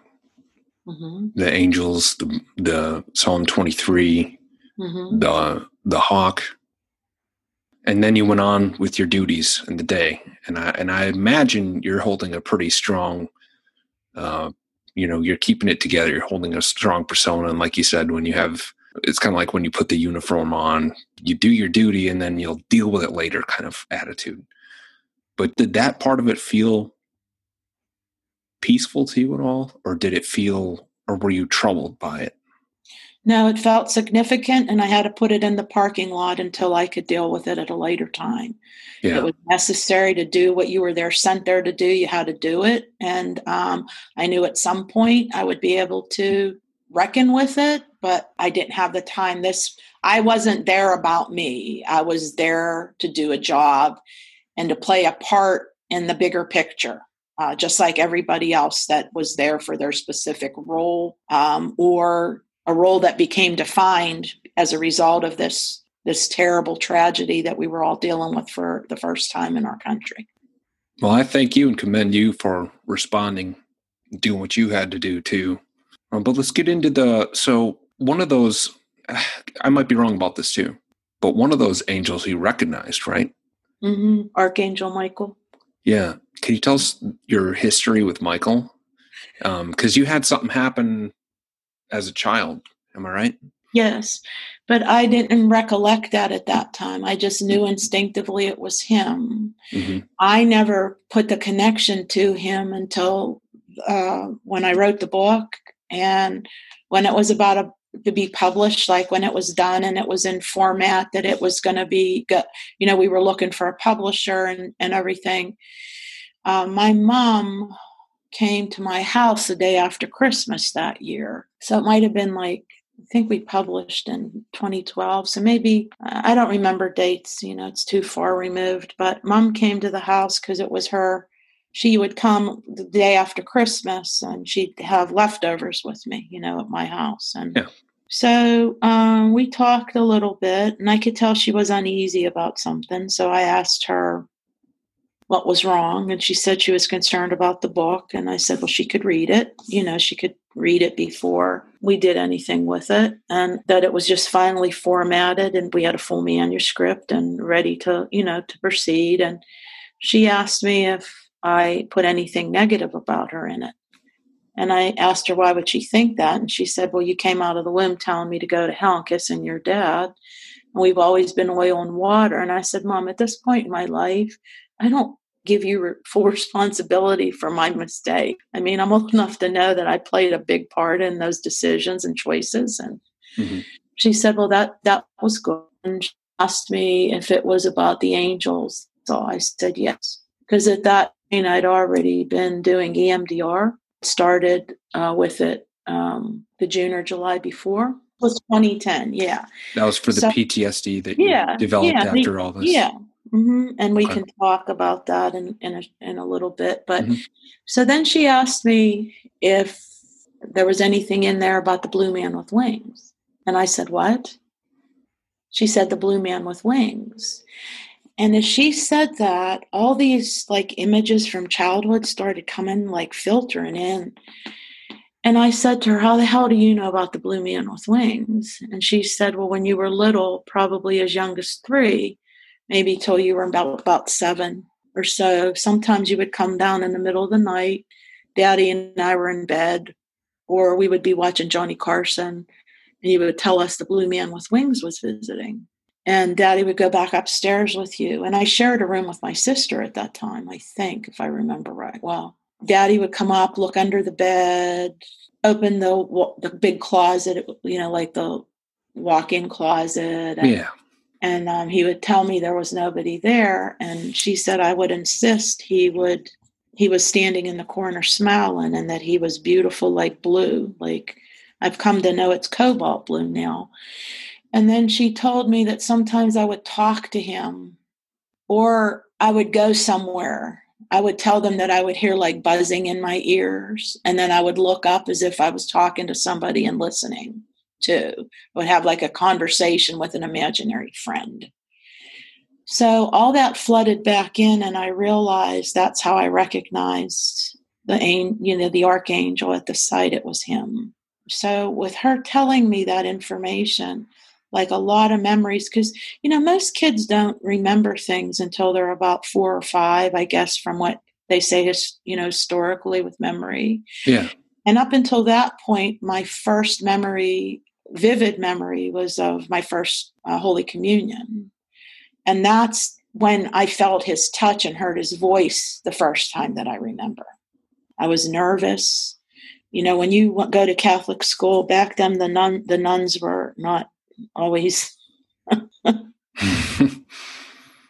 Speaker 2: mm-hmm. the angels, the, the Psalm 23, mm-hmm. the, the hawk, and then you went on with your duties in the day. And i and i imagine you're holding a pretty strong uh, you know you're keeping it together. You're holding a strong persona. And like you said when you have it's kind of like when you put the uniform on you do your duty and then you'll deal with it later kind of attitude. But did that part of it feel peaceful to you at all? Or did it feel or were you troubled by it
Speaker 3: no, it felt significant, and I had to put it in the parking lot until I could deal with it at a later time. Yeah. It was necessary to do what you were there sent there to do. You had to do it, and um, I knew at some point I would be able to reckon with it, but I didn't have the time. This I wasn't there about me. I was there to do a job and to play a part in the bigger picture. Uh, just like everybody else that was there for their specific role um, or a role that became defined as a result of this this terrible tragedy that we were all dealing with for the first time in our country.
Speaker 2: Well, I thank you and commend you for responding, doing what you had to do too. Um, but let's get into the so one of those. (sighs) I might be wrong about this too, but one of those angels you recognized, right?
Speaker 3: Mm-hmm. Archangel Michael.
Speaker 2: Yeah. Can you tell us your history with Michael? Because um, you had something happen as a child. Am I right?
Speaker 3: Yes, but I didn't recollect that at that time. I just knew instinctively it was him. Mm-hmm. I never put the connection to him until uh, when I wrote the book and when it was about a, to be published, like when it was done and it was in format that it was going to be, you know, we were looking for a publisher and, and everything. Uh, my mom came to my house the day after Christmas that year. So it might have been like, I think we published in 2012. So maybe, I don't remember dates, you know, it's too far removed. But mom came to the house because it was her. She would come the day after Christmas and she'd have leftovers with me, you know, at my house. And yeah. so um, we talked a little bit and I could tell she was uneasy about something. So I asked her, what was wrong and she said she was concerned about the book and i said well she could read it you know she could read it before we did anything with it and that it was just finally formatted and we had a full manuscript and ready to you know to proceed and she asked me if i put anything negative about her in it and i asked her why would she think that? And she said well you came out of the womb telling me to go to hell and kissing your dad we've always been oil and water and i said mom at this point in my life I don't give you full responsibility for my mistake. I mean, I'm old enough to know that I played a big part in those decisions and choices. And mm-hmm. she said, "Well, that that was good." And she asked me if it was about the angels. So I said yes, because at that point I'd already been doing EMDR. Started uh, with it um, the June or July before. Was 2010, yeah.
Speaker 2: That was for the so, PTSD that you yeah, developed yeah, after
Speaker 3: the,
Speaker 2: all this.
Speaker 3: Yeah, Mm-hmm. And we okay. can talk about that in, in, a, in a little bit. But mm-hmm. so then she asked me if there was anything in there about the blue man with wings. And I said, What? She said, The blue man with wings. And as she said that, all these like images from childhood started coming, like filtering in. And I said to her, How the hell do you know about the blue man with wings? And she said, Well, when you were little, probably as young as three, maybe till you were about about seven or so. Sometimes you would come down in the middle of the night. Daddy and I were in bed, or we would be watching Johnny Carson, and he would tell us the blue man with wings was visiting. And daddy would go back upstairs with you. And I shared a room with my sister at that time, I think, if I remember right. Well, daddy would come up, look under the bed, open the the big closet, you know, like the walk-in closet.
Speaker 2: Yeah
Speaker 3: and um, he would tell me there was nobody there. And she said i would insist he would he was standing in the corner smiling and that he was beautiful like blue. Like i've come to know it's cobalt blue now. And then she told me that sometimes i would talk to him or i would go somewhere. I would tell them that i would hear like buzzing in my ears and then i would look up as if i was talking to somebody and listening too. I would have like a conversation with an imaginary friend. So all that flooded back in, and I realized that's how I recognized the you know the archangel at the site. It was him. So with her telling me that information, like a lot of memories because you know most kids don't remember things until they're about four or five i guess from what they say is you know historically with memory
Speaker 2: Yeah.
Speaker 3: and up until that point my first memory vivid memory was of my first uh, holy communion and that's when i felt his touch and heard his voice the first time that i remember i was nervous you know when you go to catholic school back then the nun the nuns were not always (laughs)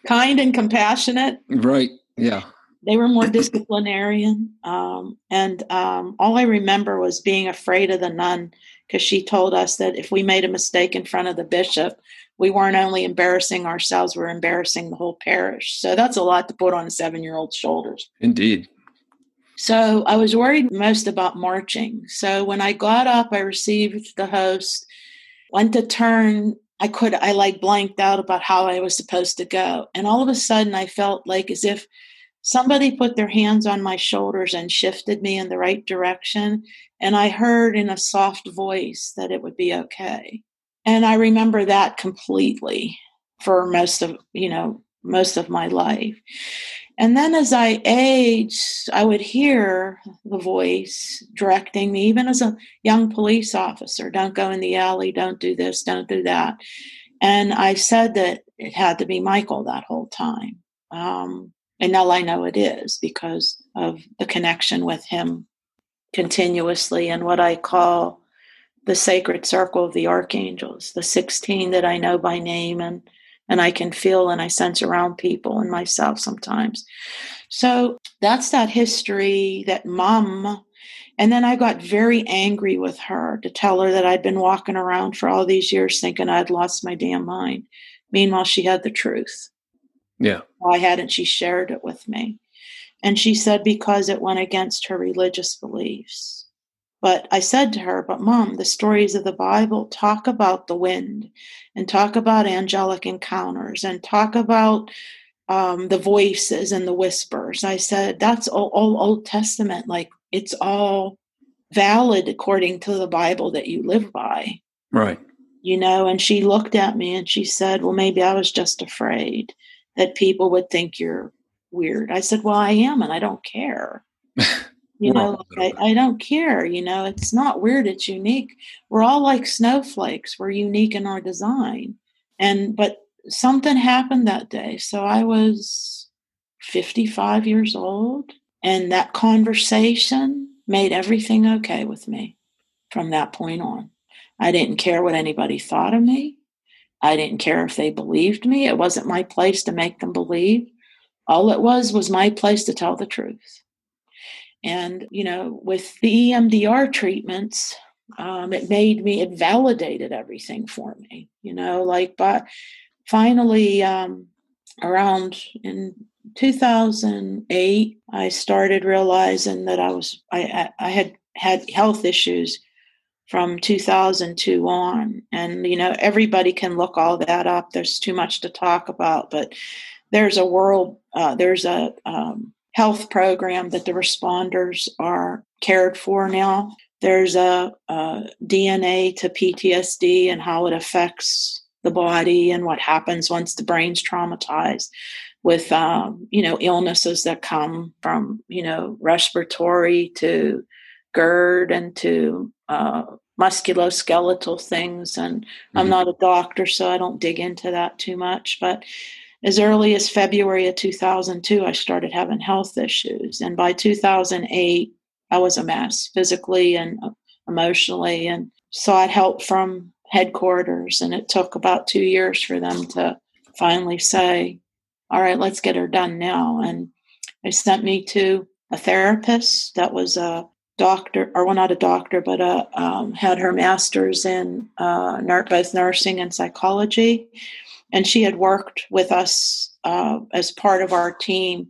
Speaker 3: kind and compassionate
Speaker 2: right. Yeah.
Speaker 3: they were more disciplinarian um, and um, all i remember was being afraid of the nun because she told us that if we made a mistake in front of the bishop we weren't only embarrassing ourselves we are embarrassing the whole parish so that's a lot to put on a seven year old's shoulders
Speaker 2: Indeed.
Speaker 3: so I was worried most about marching. So when I got up, I received the host, went to turn. I could, I like blanked out about how I was supposed to go. And all of a sudden, I felt like as if somebody put their hands on my shoulders and shifted me in the right direction. And I heard in a soft voice that it would be okay. And I remember that completely for most of, you know, most of my life. And then as I aged, I would hear the voice directing me, even as a young police officer don't go in the alley, don't do this, don't do that. And I said that it had to be Michael that whole time. Um, and now I know it is because of the connection with him continuously and what I call the sacred circle of the archangels, the 16 that I know by name and and I can feel and I sense around people and myself sometimes. So that's that history that mom. And then I got very angry with her to tell her that I'd been walking around for all these years thinking I'd lost my damn mind. Meanwhile, she had the truth.
Speaker 2: Yeah.
Speaker 3: Why hadn't she shared it with me? And she said because it went against her religious beliefs. But I said to her, But mom, the stories of the Bible talk about the wind and talk about angelic encounters and talk about um, the voices and the whispers. I said, That's all, all Old Testament. Like it's all valid according to the Bible that you live by.
Speaker 2: Right.
Speaker 3: You know, and she looked at me and she said, Well, maybe I was just afraid that people would think you're weird. I said, Well, I am, and I don't care. (laughs) you know I, I don't care you know? It's not weird it's unique. We're all like snowflakes. We're unique in our design. And but something happened that day. So i was 55 years old and that conversation made everything okay with me from that point on. I didn't care what anybody thought of me i didn't care if they believed me. It wasn't my place to make them believe. All it was was my place to tell the truth. And, you know, with the EMDR treatments, um, it made me, it validated everything for me, you know, like, but finally, um, around in 2008, I started realizing that I was, I, I had had health issues from 2002 on. And, you know, everybody can look all that up. There's too much to talk about, but there's a world, uh, there's a, um, health program that the responders are cared for now. There's a, a, DNA to PTSD and how it affects the body and what happens once the brain's traumatized with um, you know illnesses that come from you know respiratory to GERD and to uh, musculoskeletal things. And mm-hmm. I'm not a doctor, so I don't dig into that too much, but as early as February of 2002, I started having health issues. And by 2008, I was a mess physically and uh, emotionally and sought help from headquarters. And it took about two years for them to finally say, all right, let's get her done now. And they sent me to a therapist that was a doctor, or well, not a doctor, but a, um, had her master's in uh, both nursing and psychology. And she had worked with us uh, as part of our team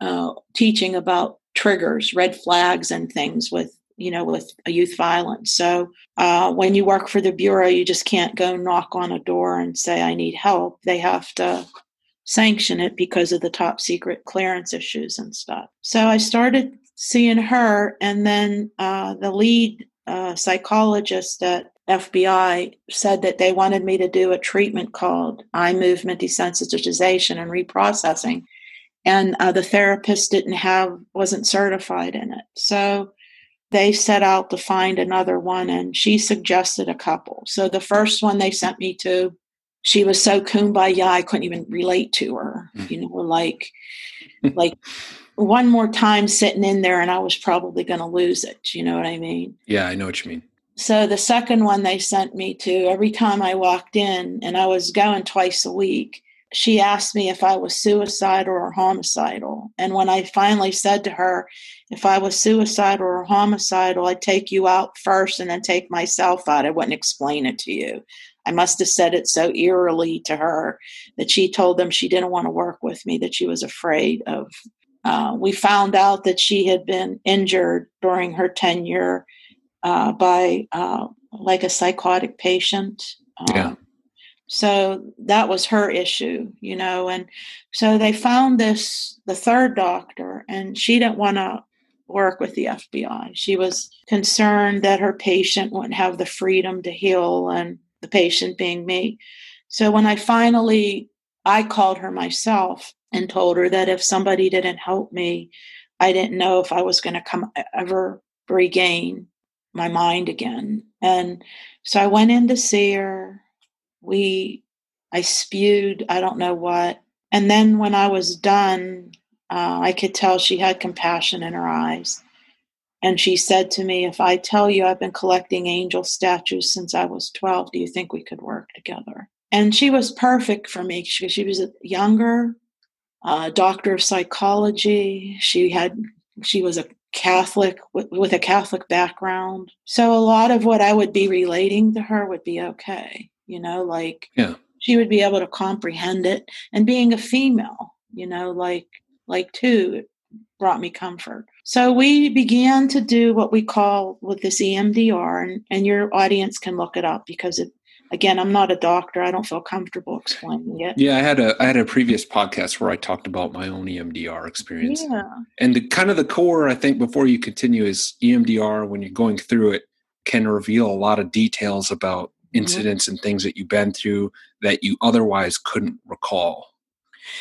Speaker 3: uh, teaching about triggers red flags and things with you know with youth violence. So uh, when you work for the bureau you just can't go knock on a door and say i need help. They have to sanction it because of the top secret clearance issues and stuff. So i started seeing her and then uh, the lead uh, psychologist at FBI said that they wanted me to do a treatment called eye movement desensitization and reprocessing. And uh, the therapist didn't have, wasn't certified in it. So they set out to find another one and she suggested a couple. So the first one they sent me to, she was so kumbaya, I couldn't even relate to her. Mm. You know, like, (laughs) like one more time sitting in there and I was probably going to lose it. You know what I mean?
Speaker 2: Yeah, I know what you mean.
Speaker 3: So the second one they sent me to, every time I walked in, and I was going twice a week, she asked me if I was suicidal or homicidal. And when I finally said to her, if I was suicidal or homicidal, I'd take you out first and then take myself out. I wouldn't explain it to you. I must have said it so eerily to her that she told them she didn't want to work with me, that she was afraid of. Uh, we found out that she had been injured during her tenure uh, by uh, like a psychotic patient.
Speaker 2: Um, yeah.
Speaker 3: So that was her issue, you know. And so they found this, the third doctor, and she didn't want to work with the FBI. She was concerned that her patient wouldn't have the freedom to heal, and the patient being me. So when I finally, I called her myself and told her that if somebody didn't help me, I didn't know if I was going to come ever regain my mind again. And so I went in to see her. We, I spewed, I don't know what. And then when I was done, uh, I could tell she had compassion in her eyes. And she said to me, If I tell you I've been collecting angel statues since I was 12, do you think we could work together? And she was perfect for me. She, she was a younger, uh, doctor of psychology. She had, she was a Catholic with, with a Catholic background. So a lot of what I would be relating to her would be okay. You know, like
Speaker 2: yeah.
Speaker 3: she would be able to comprehend it. And being a female, you know, like like too, brought me comfort. So we began to do what we call with this EMDR, and, and your audience can look it up because it again i'm not a doctor i don't feel comfortable explaining it
Speaker 2: yeah i had a i had a previous podcast where i talked about my own emdr experience
Speaker 3: yeah.
Speaker 2: and the kind of the core i think before you continue is emdr when you're going through it can reveal a lot of details about mm-hmm. incidents mm-hmm. and things that you've been through that you otherwise couldn't recall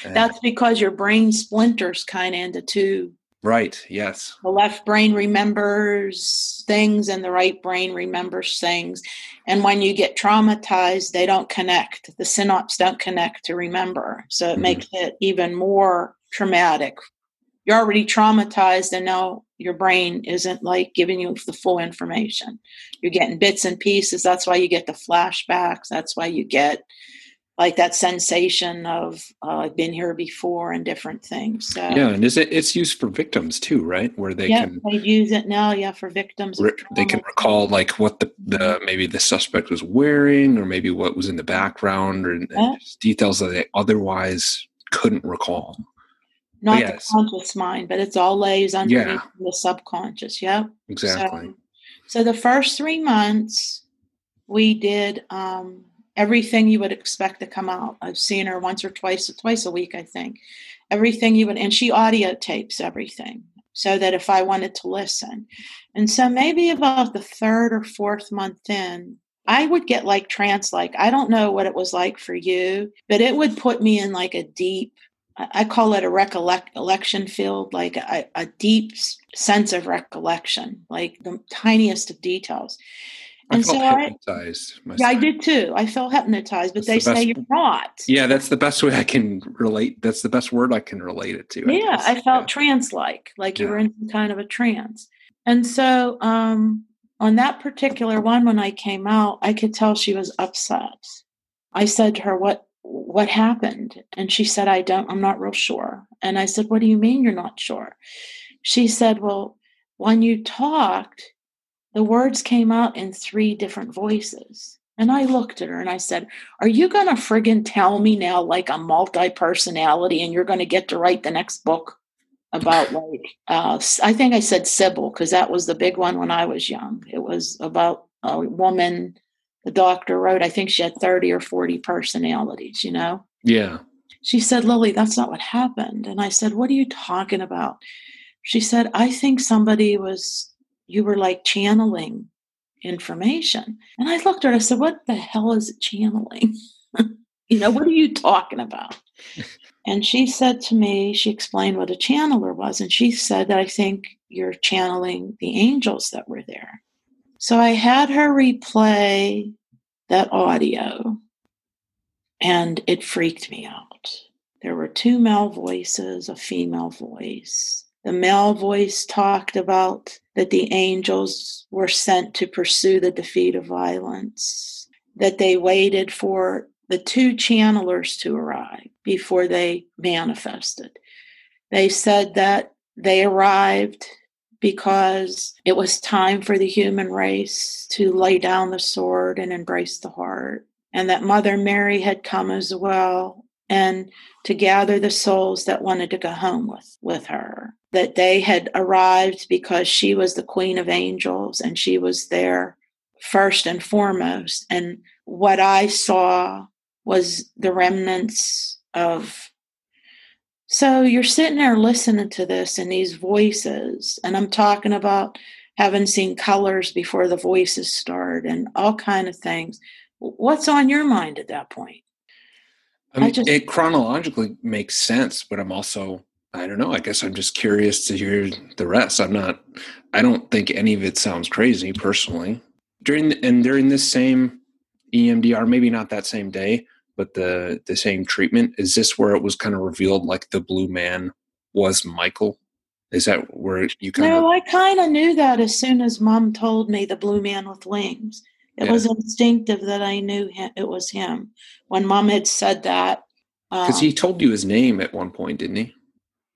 Speaker 3: that's because your brain splinters kind of into two
Speaker 2: Right, yes.
Speaker 3: The left brain remembers things and the right brain remembers things. And when you get traumatized, they don't connect. The synapses don't connect to remember. So it mm-hmm. makes it even more traumatic. You're already traumatized, and now your brain isn't like giving you the full information. You're getting bits and pieces. That's why you get the flashbacks. That's why you get like that sensation of uh, I've been here before and different things. So,
Speaker 2: yeah, and is it it's used for victims too, right? Where they
Speaker 3: yeah,
Speaker 2: can
Speaker 3: they use it now, yeah, for victims.
Speaker 2: Re- they can recall like what the, the maybe the suspect was wearing, or maybe what was in the background, or yeah. details that they otherwise couldn't recall.
Speaker 3: Not yes. the conscious mind, but it's all lays underneath yeah. the subconscious. Yeah,
Speaker 2: exactly.
Speaker 3: So, so the first three months we did um, everything you would expect to come out. I've seen her once or twice, twice a week, I think. Everything you would, and she audio tapes everything so that if I wanted to listen. And so maybe about the third or fourth month in, I would get like trance like. I don't know what it was like for you, but it would put me in like a deep, I call it a recollection field, like a, a deep sense of recollection, like the tiniest of details.
Speaker 2: And I felt so hypnotized.
Speaker 3: I, yeah, I did too. I felt hypnotized, but that's they the say you're not.
Speaker 2: Yeah, that's the best way I can relate. That's the best word I can relate it to.
Speaker 3: I yeah, guess. I felt yeah. trance-like, like you were in some kind of a trance. And so, um, on that particular one, when I came out, I could tell she was upset. I said to her, "What what happened?" And she said, "I don't. I'm not real sure." And I said, "What do you mean you're not sure?" She said, "Well, when you talked." The words came out in three different voices. And I looked at her and I said, Are you going to friggin' tell me now, like a multi personality, and you're going to get to write the next book about, (laughs) like, uh, I think I said Sybil, because that was the big one when I was young. It was about a woman the doctor wrote. I think she had 30 or 40 personalities, you know?
Speaker 2: Yeah.
Speaker 3: She said, Lillie, that's not what happened. And I said, What are you talking about? She said, I think somebody was you were like channeling information. And I looked at her, I said, What the hell is channeling? (laughs) you know, what are you talking about? and she said to me, she explained what a channeler was. And she said that I think you're channeling the angels that were there. So I had her replay that audio and it freaked me out. There were two male voices, a female voice. The male voice talked about that the angels were sent to pursue the defeat of violence, that they waited for the two channelers to arrive before they manifested. They said that they arrived because it was time for the human race to lay down the sword and embrace the heart and that Mother Mary had come as well and to gather the souls that wanted to go home with, with her. That they had arrived because she was the Queen of Angels and she was there first and foremost. And what I saw was the remnants of. So you're sitting there listening to this and these voices, and I'm talking about having seen colors before the voices start and all kind of things what's on your mind at that point?
Speaker 2: I mean, I just, it chronologically makes sense, but I'm also, I don't know, I guess I'm just curious to hear the rest. I'm not, I don't think any of it sounds crazy personally. During, the, and during this same EMDR, maybe not that same day, but the, the same treatment, is this where it was kind of revealed like the blue man was Michael? Is that where you kind
Speaker 3: no,
Speaker 2: of?
Speaker 3: No, I kind of knew that as soon as mom told me the blue man with wings. It yeah. was instinctive that I knew him, it was him. When mom had said that.
Speaker 2: Because um, he told you his name at one point, didn't he?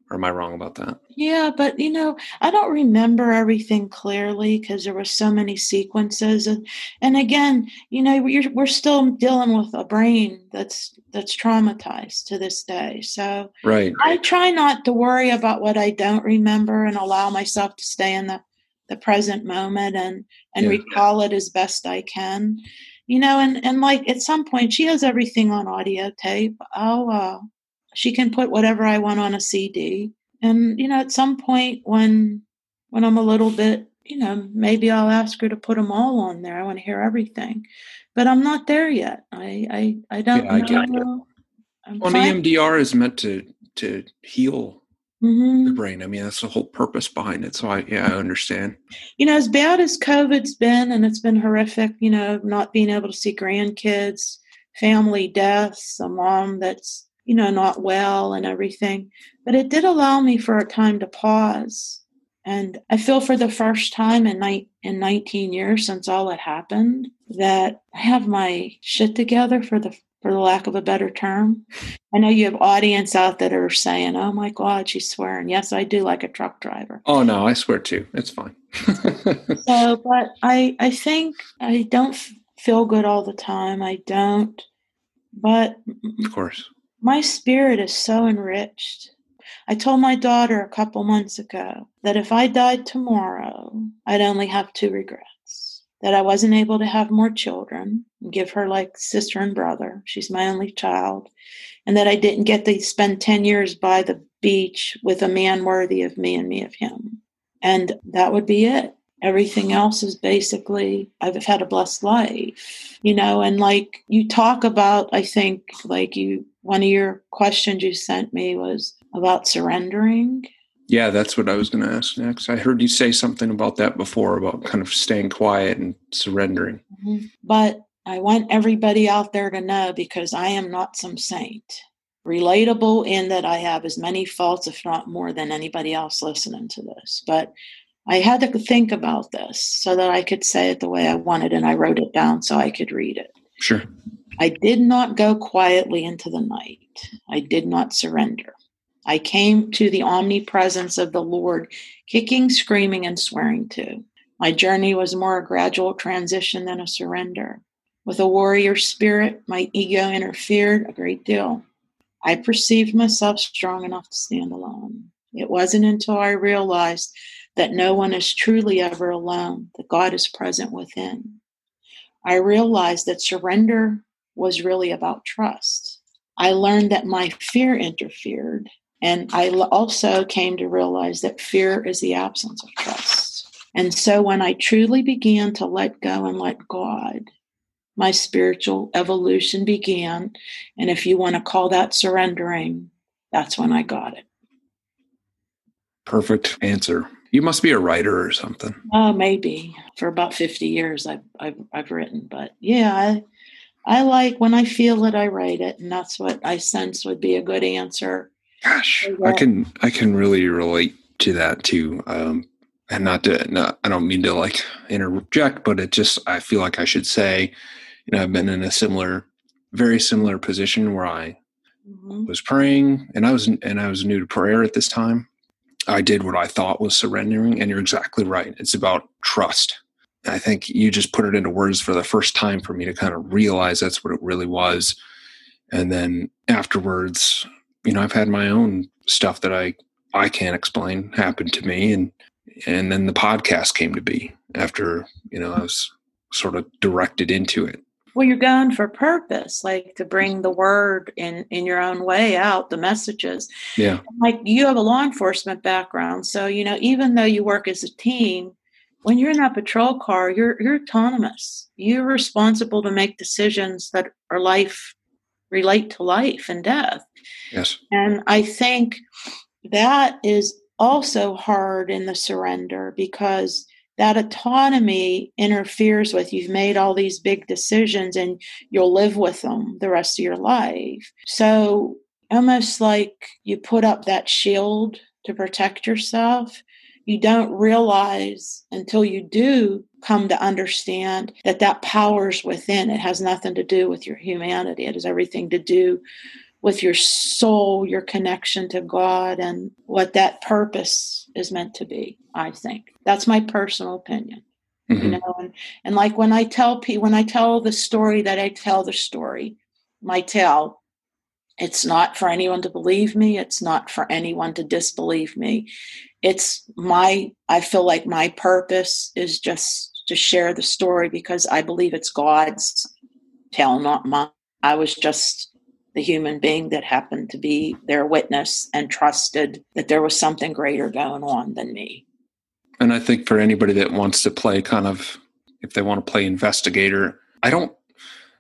Speaker 2: Or am I wrong about that?
Speaker 3: Yeah, but you know, I don't remember everything clearly because there were so many sequences, and and again, you know, we're we're still dealing with a brain that's that's traumatized to this day. So
Speaker 2: right,
Speaker 3: I try not to worry about what I don't remember and allow myself to stay in the the present moment and and yeah. recall it as best I can. You know, and and like at some point she has everything on audio tape. Oh, uh, she can put whatever I want on a CD. And you know, at some point when when I'm a little bit, you know, maybe I'll ask her to put them all on there. I want to hear everything, but I'm not there yet. I I, I don't yeah, I know.
Speaker 2: Well, EMDR is meant to to heal mm-hmm. the brain. I mean, that's the whole purpose behind it. So I, yeah, I understand.
Speaker 3: You know, as bad as COVID's been, and it's been horrific. You know, not being able to see grandkids, family deaths, a mom that's you know not well, and everything. But it did allow me for a time to pause. And I feel for the first time in, ni- in 19 years since all that happened that I have my shit together for the for the lack of a better term. I know you have audience out that are saying, "Oh my God, she's swearing." Yes, I do, like a truck driver.
Speaker 2: Oh no, I swear too. It's fine. (laughs)
Speaker 3: so, but I, I think I don't feel good all the time. I don't, but
Speaker 2: of course,
Speaker 3: my spirit is so enriched. I told my daughter a couple months ago that if I died tomorrow, I'd only have two regrets that I wasn't able to have more children, give her like sister and brother. She's my only child. And that I didn't get to spend 10 years by the beach with a man worthy of me and me of him. And that would be it. Everything else is basically, I've had a blessed life, you know, and like you talk about, I think, like you, one of your questions you sent me was about surrendering
Speaker 2: yeah, that's what I was going to ask next. I heard you say something about that before about kind of staying quiet and surrendering.
Speaker 3: Mm-hmm. But I want everybody out there to know because I am not some saint. Relatable in that I have as many faults, if not more, than anybody else listening to this. But I had to think about this so that I could say it the way I wanted, and I wrote it down so I could read it.
Speaker 2: Sure.
Speaker 3: I did not go quietly into the night. I did not surrender. I came to the omnipresence of the Lord, kicking, screaming, and swearing to. My journey was more a gradual transition than a surrender. With a warrior spirit, my ego interfered a great deal. I perceived myself strong enough to stand alone. It wasn't until I realized that no one is truly ever alone, that God is present within. I realized that surrender was really about trust. I learned that my fear interfered and I also came to realize that fear is the absence of trust. And so when I truly began to let go and let God, my spiritual evolution began. And if you want to call that surrendering, that's when I got it.
Speaker 2: Perfect answer. You must be a writer or something.
Speaker 3: Oh, maybe. For about 50 years I've, I've, I've written. But yeah, I, I like when I feel it, I write it. And that's what I sense would be a good answer.
Speaker 2: Gosh, I can I can really relate to that too. Um, and not to not, I don't mean to like interject, but it just I feel like I should say, you know, I've been in a similar, very similar position where I mm-hmm. was praying and I was and I was new to prayer at this time. I did what I thought was surrendering, and you're exactly right. It's about trust. I think you just put it into words for the first time for me to kind of realize that's what it really was. And then afterwards, you know, I've had my own stuff that I I can't explain happen to me, and and then the podcast came to be after you know I was sort of directed into it.
Speaker 3: Well, you're going for purpose, like to bring the word in in your own way out, the messages.
Speaker 2: Yeah.
Speaker 3: Like you have a law enforcement background, so you know even though you work as a team, when you're in that patrol car, you're you're autonomous. You're responsible to make decisions that are life relate to life and death.
Speaker 2: Yes.
Speaker 3: And I think that is also hard in the surrender because that autonomy interferes with you've made all these big decisions and you'll live with them the rest of your life. So, almost like you put up that shield to protect yourself, you don't realize until you do come to understand that that power's within. It has nothing to do with your humanity, it has everything to do with your soul, your connection to God, and what that purpose is meant to be. I think that's my personal opinion. Mm-hmm. You know, and, and like when I tell people, when I tell the story that I tell the story, my tell, it's not for anyone to believe me. It's not for anyone to disbelieve me. It's my, I feel like my purpose is just to share the story because I believe it's God's tell, not mine. I was just the human being that happened to be their witness and trusted that there was something greater going on than me.
Speaker 2: And I think for anybody that wants to play kind of, if they want to play investigator, I don't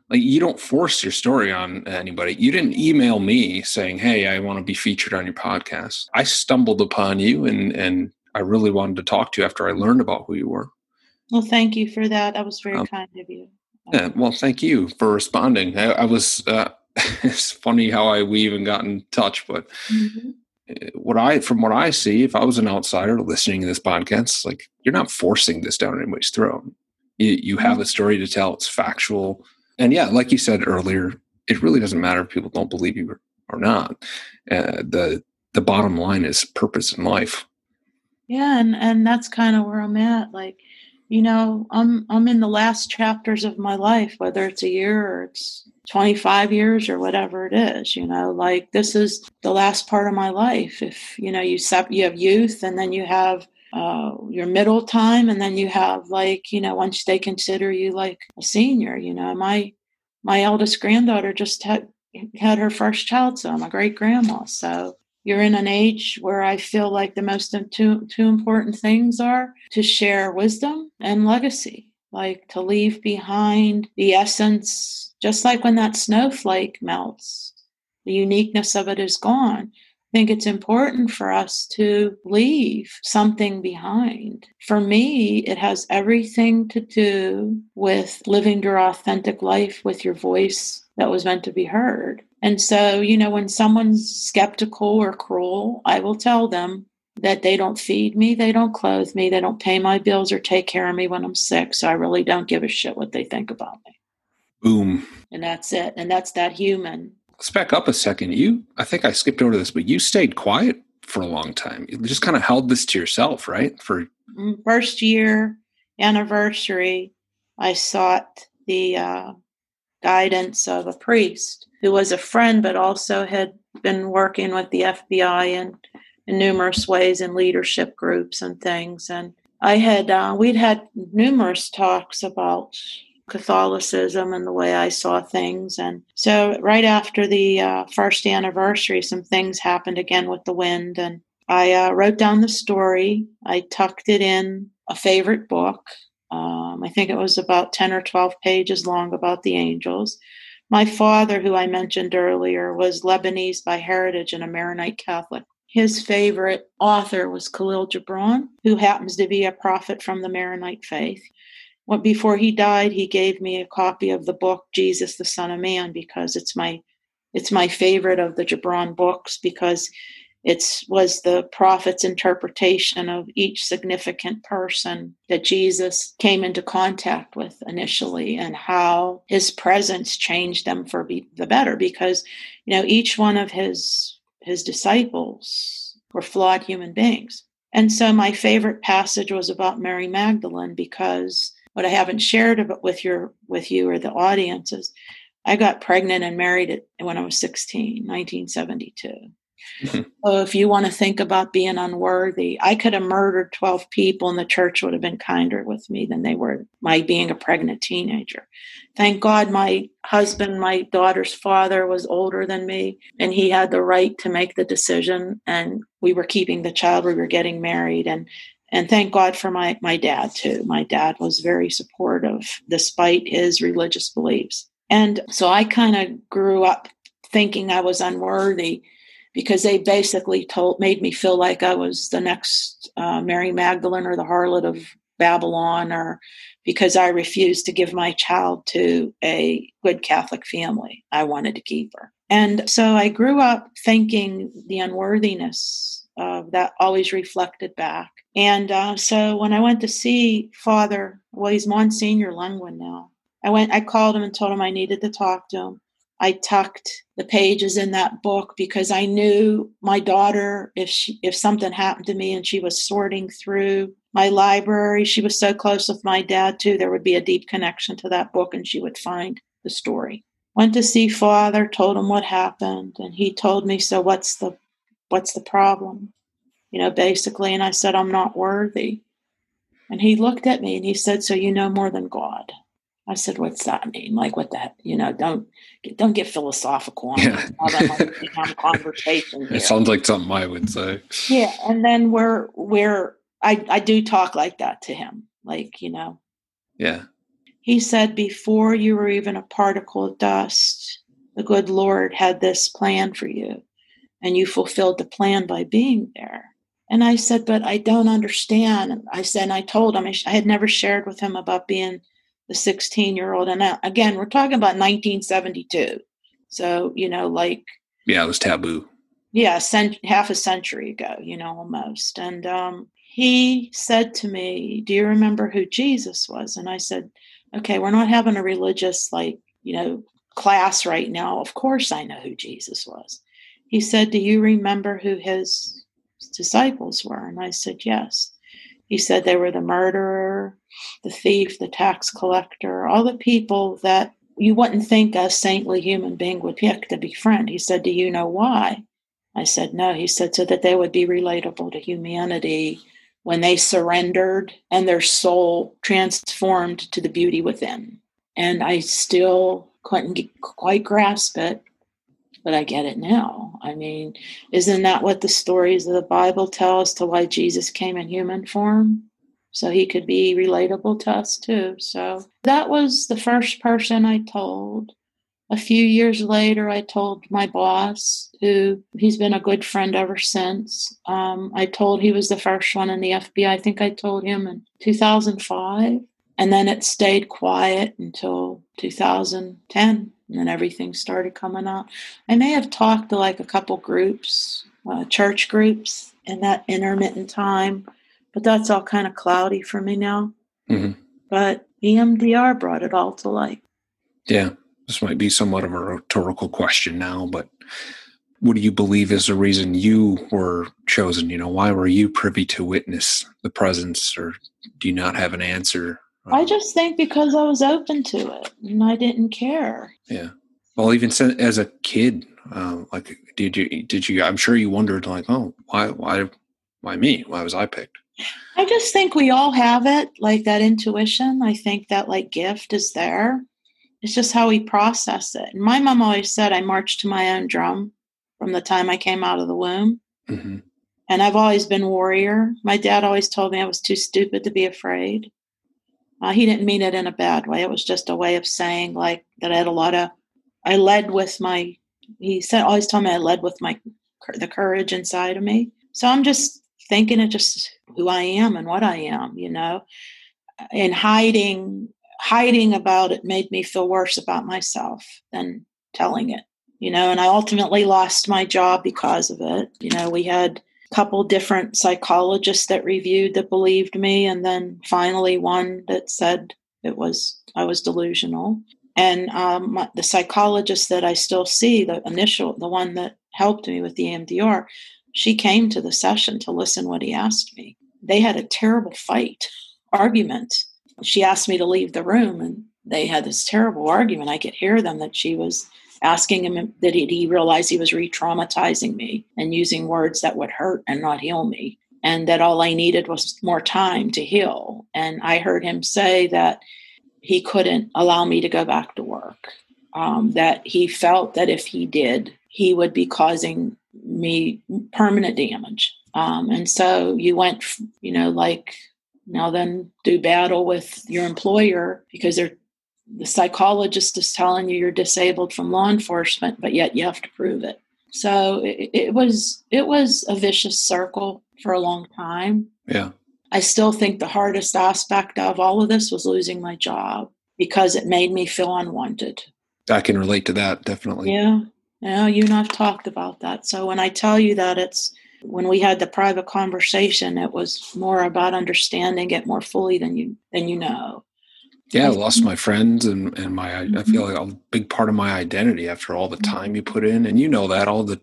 Speaker 2: like you don't force your story on anybody. You didn't email me saying, "Hey, I want to be featured on your podcast." I stumbled upon you, and and I really wanted to talk to you after I learned about who you were.
Speaker 3: Well, thank you for that. That was very um, kind of you.
Speaker 2: Yeah, well, thank you for responding. I, I was uh, (laughs) it's funny how I we even got in touch, but mm-hmm. Eh, what I from what I see, if I was an outsider listening to this podcast, like you're not forcing this down anybody's throat. You you have a story to tell. It's factual, and yeah, like you said earlier, it really doesn't matter if people don't believe you or, or not. Uh, the the bottom line is purpose in life.
Speaker 3: Yeah, and and that's kind of where I'm at. Like, you know, I'm I'm in the last chapters of my life, whether it's a year or it's 25 years or whatever it is you know like this is the last part of my life. If you know you sep- you have youth and then you have uh, your middle time and then you have like you know once they consider you like a senior you know my my eldest granddaughter just had had her first child so i'm a great grandma. So you're in an age where I feel like the most two, two important things are to share wisdom and legacy, like to leave behind the essence just like when that snowflake melts, the uniqueness of it is gone. I think it's important for us to leave something behind. For me, it has everything to do with living your authentic life with your voice that was meant to be heard. And so, you know, when someone's skeptical or cruel, I will tell them that they don't feed me, they don't clothe me, they don't pay my bills or take care of me when I'm sick. So I really don't give a shit what they think about me.
Speaker 2: Boom.
Speaker 3: And that's it. And that's that human.
Speaker 2: Let's back up a second. You, I think I skipped over this, but you stayed quiet for a long time. You just kind of held this to yourself, right? For
Speaker 3: mm, first year anniversary, I sought the uh, guidance of a priest who was a friend, but also had been working with the FBI in, in numerous ways in leadership groups and things. And I had, uh, we'd had numerous talks about Catholicism and the way I saw things. And so, right after the uh, first anniversary, some things happened again with the wind. And I uh, wrote down the story, I tucked it in a favorite book. Um, I think it was about 10 or 12 pages long about the angels. My father, who I mentioned earlier, was Lebanese by heritage and a Maronite Catholic. His favorite author was Khalil Gibran, who happens to be a prophet from the Maronite faith. Well, before he died, he gave me a copy of the book Jesus, the Son of Man, because it's my it's my favorite of the Gibran books because it was the prophet's interpretation of each significant person that Jesus came into contact with initially and how his presence changed them for the better because you know each one of his his disciples were flawed human beings. And so my favorite passage was about Mary Magdalene because what I haven't shared with your with you or the audience is I got pregnant and married when I was 16, 1972. Mm-hmm. So if you want to think about being unworthy, I could have murdered 12 people and the church would have been kinder with me than they were my being a pregnant teenager. Thank God my husband, my daughter's father was older than me and he had the right to make the decision and we were keeping the child, we were getting married and and thank God for my my dad too. My dad was very supportive despite his religious beliefs. And so I kind of grew up thinking I was unworthy because they basically told made me feel like I was the next uh, Mary Magdalene or the harlot of Babylon, or because I refused to give my child to a good Catholic family. I wanted to keep her. And so I grew up thinking the unworthiness of that always reflected back. And uh, so when I went to see Father, well, he's Monsignor Lengwin now. I went, I called him and told him I needed to talk to him. I tucked the pages in that book because I knew my daughter, if she, if something happened to me and she was sorting through my library, she was so close with my dad too, there would be a deep connection to that book and she would find the story. Went to see father, told him what happened, and he told me, So what's the what's the problem? You know, basically, and I said, I'm not worthy. And he looked at me and he said, So you know more than God. I said, "What's that mean? Like, what that? You know, don't don't get philosophical on yeah.
Speaker 2: like (laughs) conversation." Here. It sounds like something I would say.
Speaker 3: Yeah, and then we're we're I I do talk like that to him, like you know.
Speaker 2: Yeah.
Speaker 3: He said, "Before you were even a particle of dust, the good Lord had this plan for you, and you fulfilled the plan by being there." And I said, "But I don't understand." I said, and I told him I had never shared with him about being the 16 year old. And again, we're talking about 1972. So, you know, like.
Speaker 2: Yeah, it was taboo.
Speaker 3: Yeah, cent- half a century ago, you know, almost. And um, he said to me, Do you remember who Jesus was? And I said, Okay, we're not having a religious, like, you know, class right now. Of course I know who Jesus was. He said, Do you remember who his disciples were? And I said, Yes. He said they were the murderer, the thief, the tax collector, all the people that you wouldn't think a saintly human being would pick to befriend. He said, Do you know why? I said, No. He said, So that they would be relatable to humanity when they surrendered and their soul transformed to the beauty within. And I still couldn't quite grasp it but I get it now. I mean, isn't that what the stories of the Bible tell us to why Jesus came in human form? So he could be relatable to us too. So that was the first person I told. A few years later, I told my boss, who he's been a good friend ever since. Um, I told he was the first one in the FBI. I think I told him in 2005. And then it stayed quiet until 2010 and then everything started coming out. I may have talked to like a couple groups, uh, church groups, in that intermittent time, but that's all kind of cloudy for me now. Mm-hmm. But EMDR brought it all to light.
Speaker 2: Yeah, this might be somewhat of a rhetorical question now, but what do you believe is the reason you were chosen? You know, why were you privy to witness the presence, or do you not have an answer?
Speaker 3: I just think because I was open to it and I didn't care.
Speaker 2: Yeah. Well, even as a kid, uh, like, did you, did you, I'm sure you wondered like, oh, why, why, why me? Why was I picked?
Speaker 3: I just think we all have it, like that intuition. I think that like gift is there. It's just how we process it. And my mom always said I marched to my own drum from the time I came out of the womb. Mm-hmm. And I've always been warrior. My dad always told me I was too stupid to be afraid. Uh, he didn't mean it in a bad way. It was just a way of saying like that I had a lot of, I led with my, he said, always told me I led with my, the courage inside of me. So I'm just thinking of just who I am and what I am, you know, and hiding, hiding about it made me feel worse about myself than telling it, you know, and I ultimately lost my job because of it. You know, we had, couple different psychologists that reviewed that believed me and then finally one that said it was i was delusional. And um, my, the psychologist that i still see the initial the one that helped me with the emdr she came to the session to listen what he asked me. They had a terrible fight argument. She asked me to leave the room and they had this terrible argument. I could hear them that she was asking him that he realized he was re traumatizing me and using words that would hurt and not heal me. And that all I needed was more time to heal. And I heard him say that he couldn't allow me to go back to work, um, that he felt that if he did, he would be causing me permanent damage. Um, and so you went, you know, like now then do battle with your employer because they're the psychologist is telling you you're disabled from law enforcement, but yet you have to prove it. So it, it was it was a vicious circle for a long time.
Speaker 2: Yeah.
Speaker 3: I still think the hardest aspect of all of this was losing my job because it made me feel unwanted.
Speaker 2: I can relate to that definitely.
Speaker 3: Yeah. Yeah, you and I've talked about that. So when I tell you that it's when we had the private conversation, it was more about understanding it more fully than you than you know.
Speaker 2: Yeah, I lost my friends and and my mm-hmm. I feel like a big part of my identity after all the mm-hmm. time you put in, and you know that all the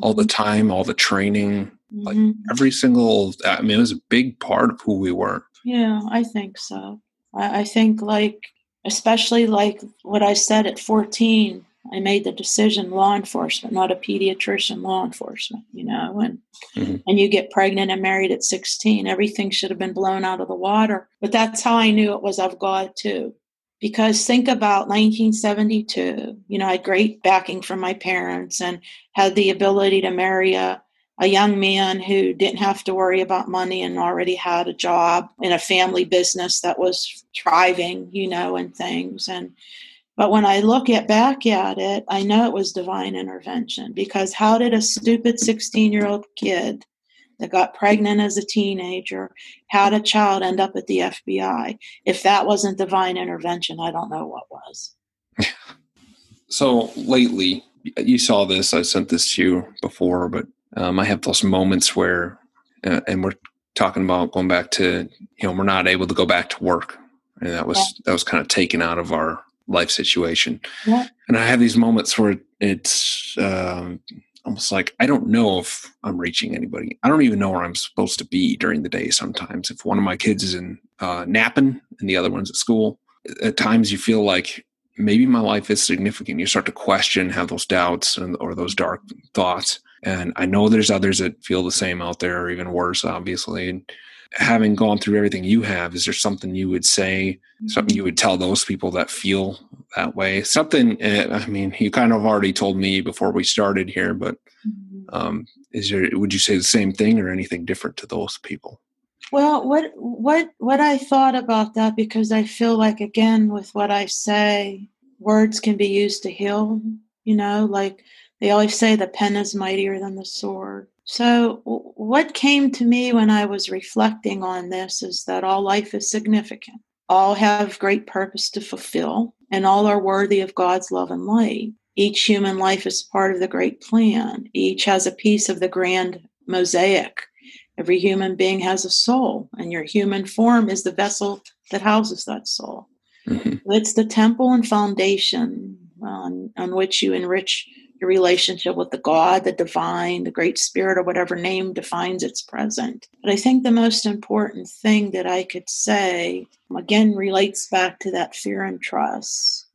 Speaker 2: all the mm-hmm. time, all the training, like mm-hmm. every single. I mean, it was a big part of who we were.
Speaker 3: Yeah, I think so. I, I think like especially like what I said at fourteen I made the decision law enforcement, not a pediatrician, law enforcement, you know, and mm-hmm. and you get pregnant and married at 16, everything should have been blown out of the water. But that's how I knew it was of God too. Because think about 1972, you know, I had great backing from my parents and had the ability to marry a, a young man who didn't have to worry about money and already had a job in a family business that was thriving, you know, and things. And but when I look at back at it, I know it was divine intervention because how did a stupid 16 year old kid that got pregnant as a teenager, had a child end up at the FBI? If that wasn't divine intervention, I don't know what was. (laughs)
Speaker 2: so lately, you saw this, I sent this to you before, but um, I have those moments where, uh, and we're talking about going back to, you know, we're not able to go back to work. And that was, yeah. that was kind of taken out of our life situation. Yeah. And I have these moments where it's um, almost like I don't know if I'm reaching anybody. I don't even know where I'm supposed to be during the day sometimes. If one of my kids is in uh, napping and the other one's at school, at times you feel like maybe my life is significant. You start to question, have those doubts and, or those dark thoughts. And I know there's others that feel the same out there, or even worse, obviously. And having gone through everything you have, is there something you would say, something you would tell those people that feel that way? Something, eh, I mean, you kind of already told me before we started here, but mm-hmm. um, is there, would you say the same thing or anything different to those people?
Speaker 3: Well, what what what I thought about that because I feel like again with what I say, words can be used to heal. You know, like they always say, the pen is mightier than the sword. So, what came to me when I was reflecting on this is that all life is significant. All have great purpose to fulfill, and all are worthy of God's love and light. Each human life is part of the great plan. Each has a piece of the grand mosaic. Every human being has a soul, and your human form is the vessel that houses that soul. Mm-hmm. It's the temple and foundation on, on which you enrich your relationship with the God, the divine, the great spirit, or whatever name defines its present. But I think the most important thing that I could say, again, relates back to that fear and trust.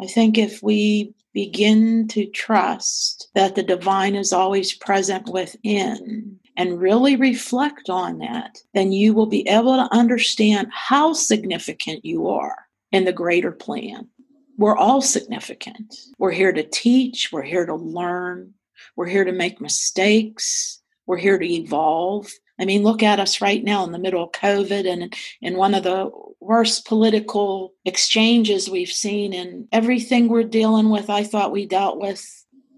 Speaker 3: I think if we begin to trust that the divine is always present within and really reflect on that, then you will be able to understand how significant you are in the greater plan we're all significant. We're here to teach, we're here to learn, we're here to make mistakes, we're here to evolve. I mean, look at us right now in the middle of COVID and in one of the worst political exchanges we've seen, and everything we're dealing with, I thought we dealt with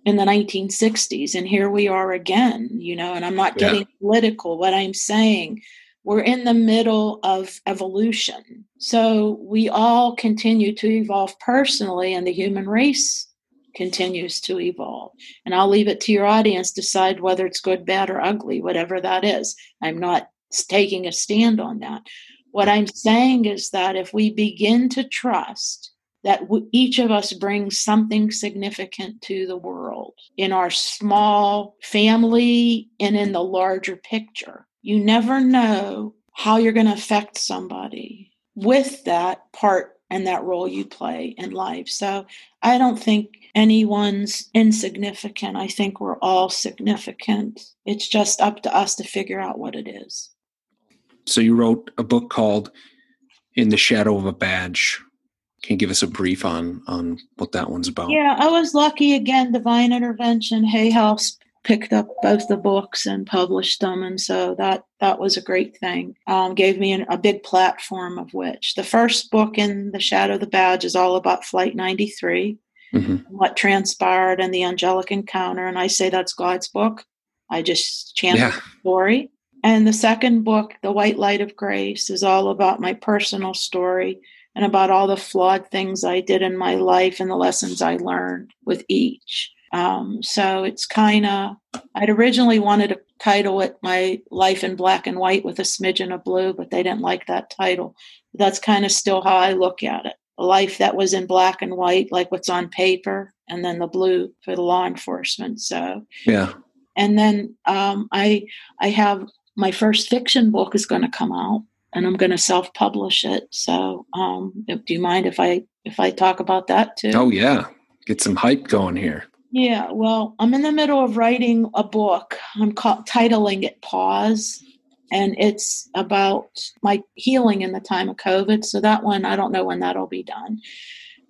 Speaker 3: in the 1960s. And here we are again, you know, and I'm not getting yeah. political. What I'm saying, we're in the middle of evolution. So we all continue to evolve personally, and the human race continues to evolve. And I'll leave it to your audience decide whether it's good, bad, or ugly, whatever that is. I'm not taking a stand on that. What I'm saying is that if we begin to trust that each of us brings something significant to the world in our small family and in the larger picture, you never know how you're going to affect somebody with that part and that role you play in life. So I don't think anyone's insignificant. I think we're all significant. It's just up to us to figure out what it is.
Speaker 2: So you wrote a book called In the Shadow of a Badge. Can you give us a brief on on what that one's about?
Speaker 3: Yeah, I was lucky again. Divine Intervention, Hay House picked up both the books and published them, and so that that was a great thing. Um, gave me an, a big platform of which the first book in the Shadow of the Badge is all about Flight 93, mm-hmm. what transpired and the angelic encounter, and I say that's God's book. I just chant yeah. the story. And the second book, The White Light of Grace, is all about my personal story and about all the flawed things I did in my life and the lessons I learned with each. Um, so it's kind of, I'd originally wanted to title it My Life in Black and White with a smidgen of blue, but they didn't like that title. That's kind of still how I look at it. A life that was in black and white, like what's on paper, and then the blue for the law enforcement. So,
Speaker 2: yeah.
Speaker 3: And then um, I I have my first fiction book is going to come out, and I'm going to self-publish it. So, um, do you mind if I if I talk about that too?
Speaker 2: Oh yeah, get some hype going here.
Speaker 3: Yeah, well, I'm in the middle of writing a book. I'm ca- titling it Pause, and it's about my healing in the time of COVID. So that one, I don't know when that'll be done.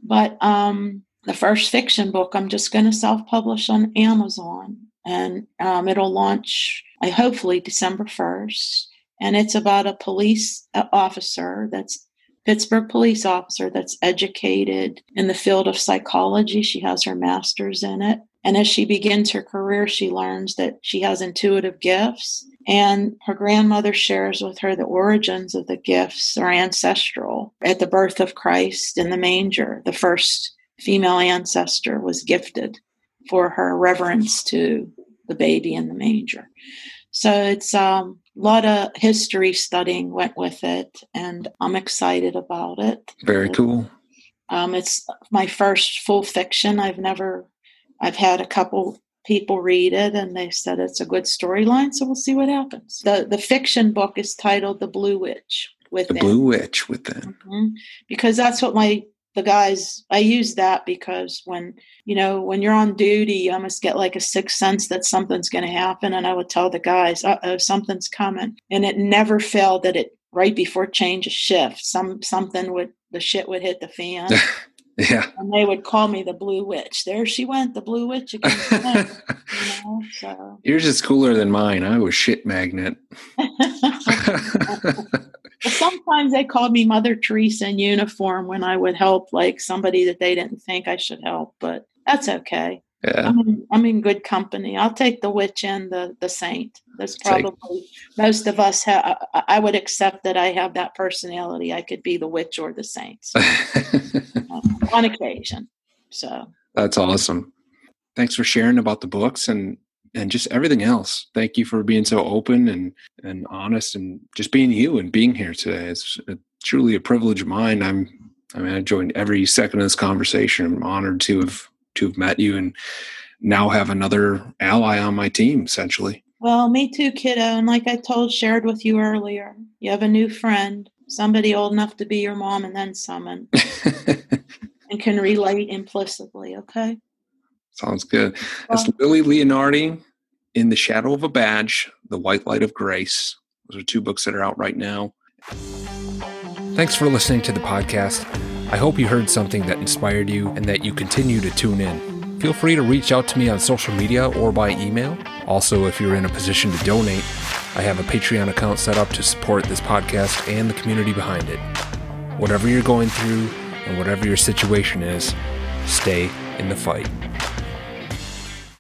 Speaker 3: But um, the first fiction book, I'm just going to self-publish on Amazon, and um, it'll launch, I hopefully December 1st. And it's about a police uh, officer that's Pittsburgh police officer that's educated in the field of psychology. She has her master's in it. And as she begins her career, she learns that she has intuitive gifts. And her grandmother shares with her the origins of the gifts are ancestral. At the birth of Christ in the manger, the first female ancestor was gifted for her reverence to the baby in the manger. So it's um, a lot of history studying went with it, and I'm excited about it.
Speaker 2: Very cool.
Speaker 3: Um, it's my first full fiction. I've never, I've had a couple people read it and they said it's a good storyline so we'll see what happens the the fiction book is titled the blue witch
Speaker 2: within the blue witch within
Speaker 3: mm-hmm. because that's what my the guys i use that because when you know when you're on duty you almost get like a sixth sense that something's going to happen and i would tell the guys uh-oh something's coming. And it never failed that it right before change of shift some something would the shit would hit the fan. (laughs)
Speaker 2: Yeah.
Speaker 3: And they would call me the blue witch. There she went the blue witch again. (laughs) You
Speaker 2: know, so. yours is cooler than mine. I was shit magnet (laughs)
Speaker 3: sometimes they called me Mother Teresa in uniform when I would help like somebody that they didn't think I should help, but that's okay.
Speaker 2: Yeah.
Speaker 3: I'm in, I'm in good company. I'll take the witch and the, the saint. That's probably most of us have, I would accept that I have that personality. I could be the witch or the saint so, (laughs) um, on occasion. So
Speaker 2: that's awesome. Thanks for sharing about the books and and just everything else. Thank you for being so open and and honest and just being you and being here today. It's a, truly a privilege of mine. I'm I mean I joined every second of this conversation. I'm honored to have to have met you and now have another ally on my team essentially.
Speaker 3: Well, me too, kiddo. And like I told shared with you earlier, you have a new friend, somebody old enough to be your mom and then some and, (laughs) and can relate implicitly, okay?
Speaker 2: Sounds good. That's Lillie Leonardi in the Shadow of a Badge, The White Light of Grace. Those are two books that are out right now.
Speaker 1: Thanks for listening to the podcast. I hope you heard something that inspired you and that you continue to tune in. Feel free to reach out to me on social media or by email.
Speaker 2: Also, if you're in a position to donate, I have a Patreon account set up to support this podcast and the community behind it. Whatever you're going through and whatever your situation is, stay in the fight.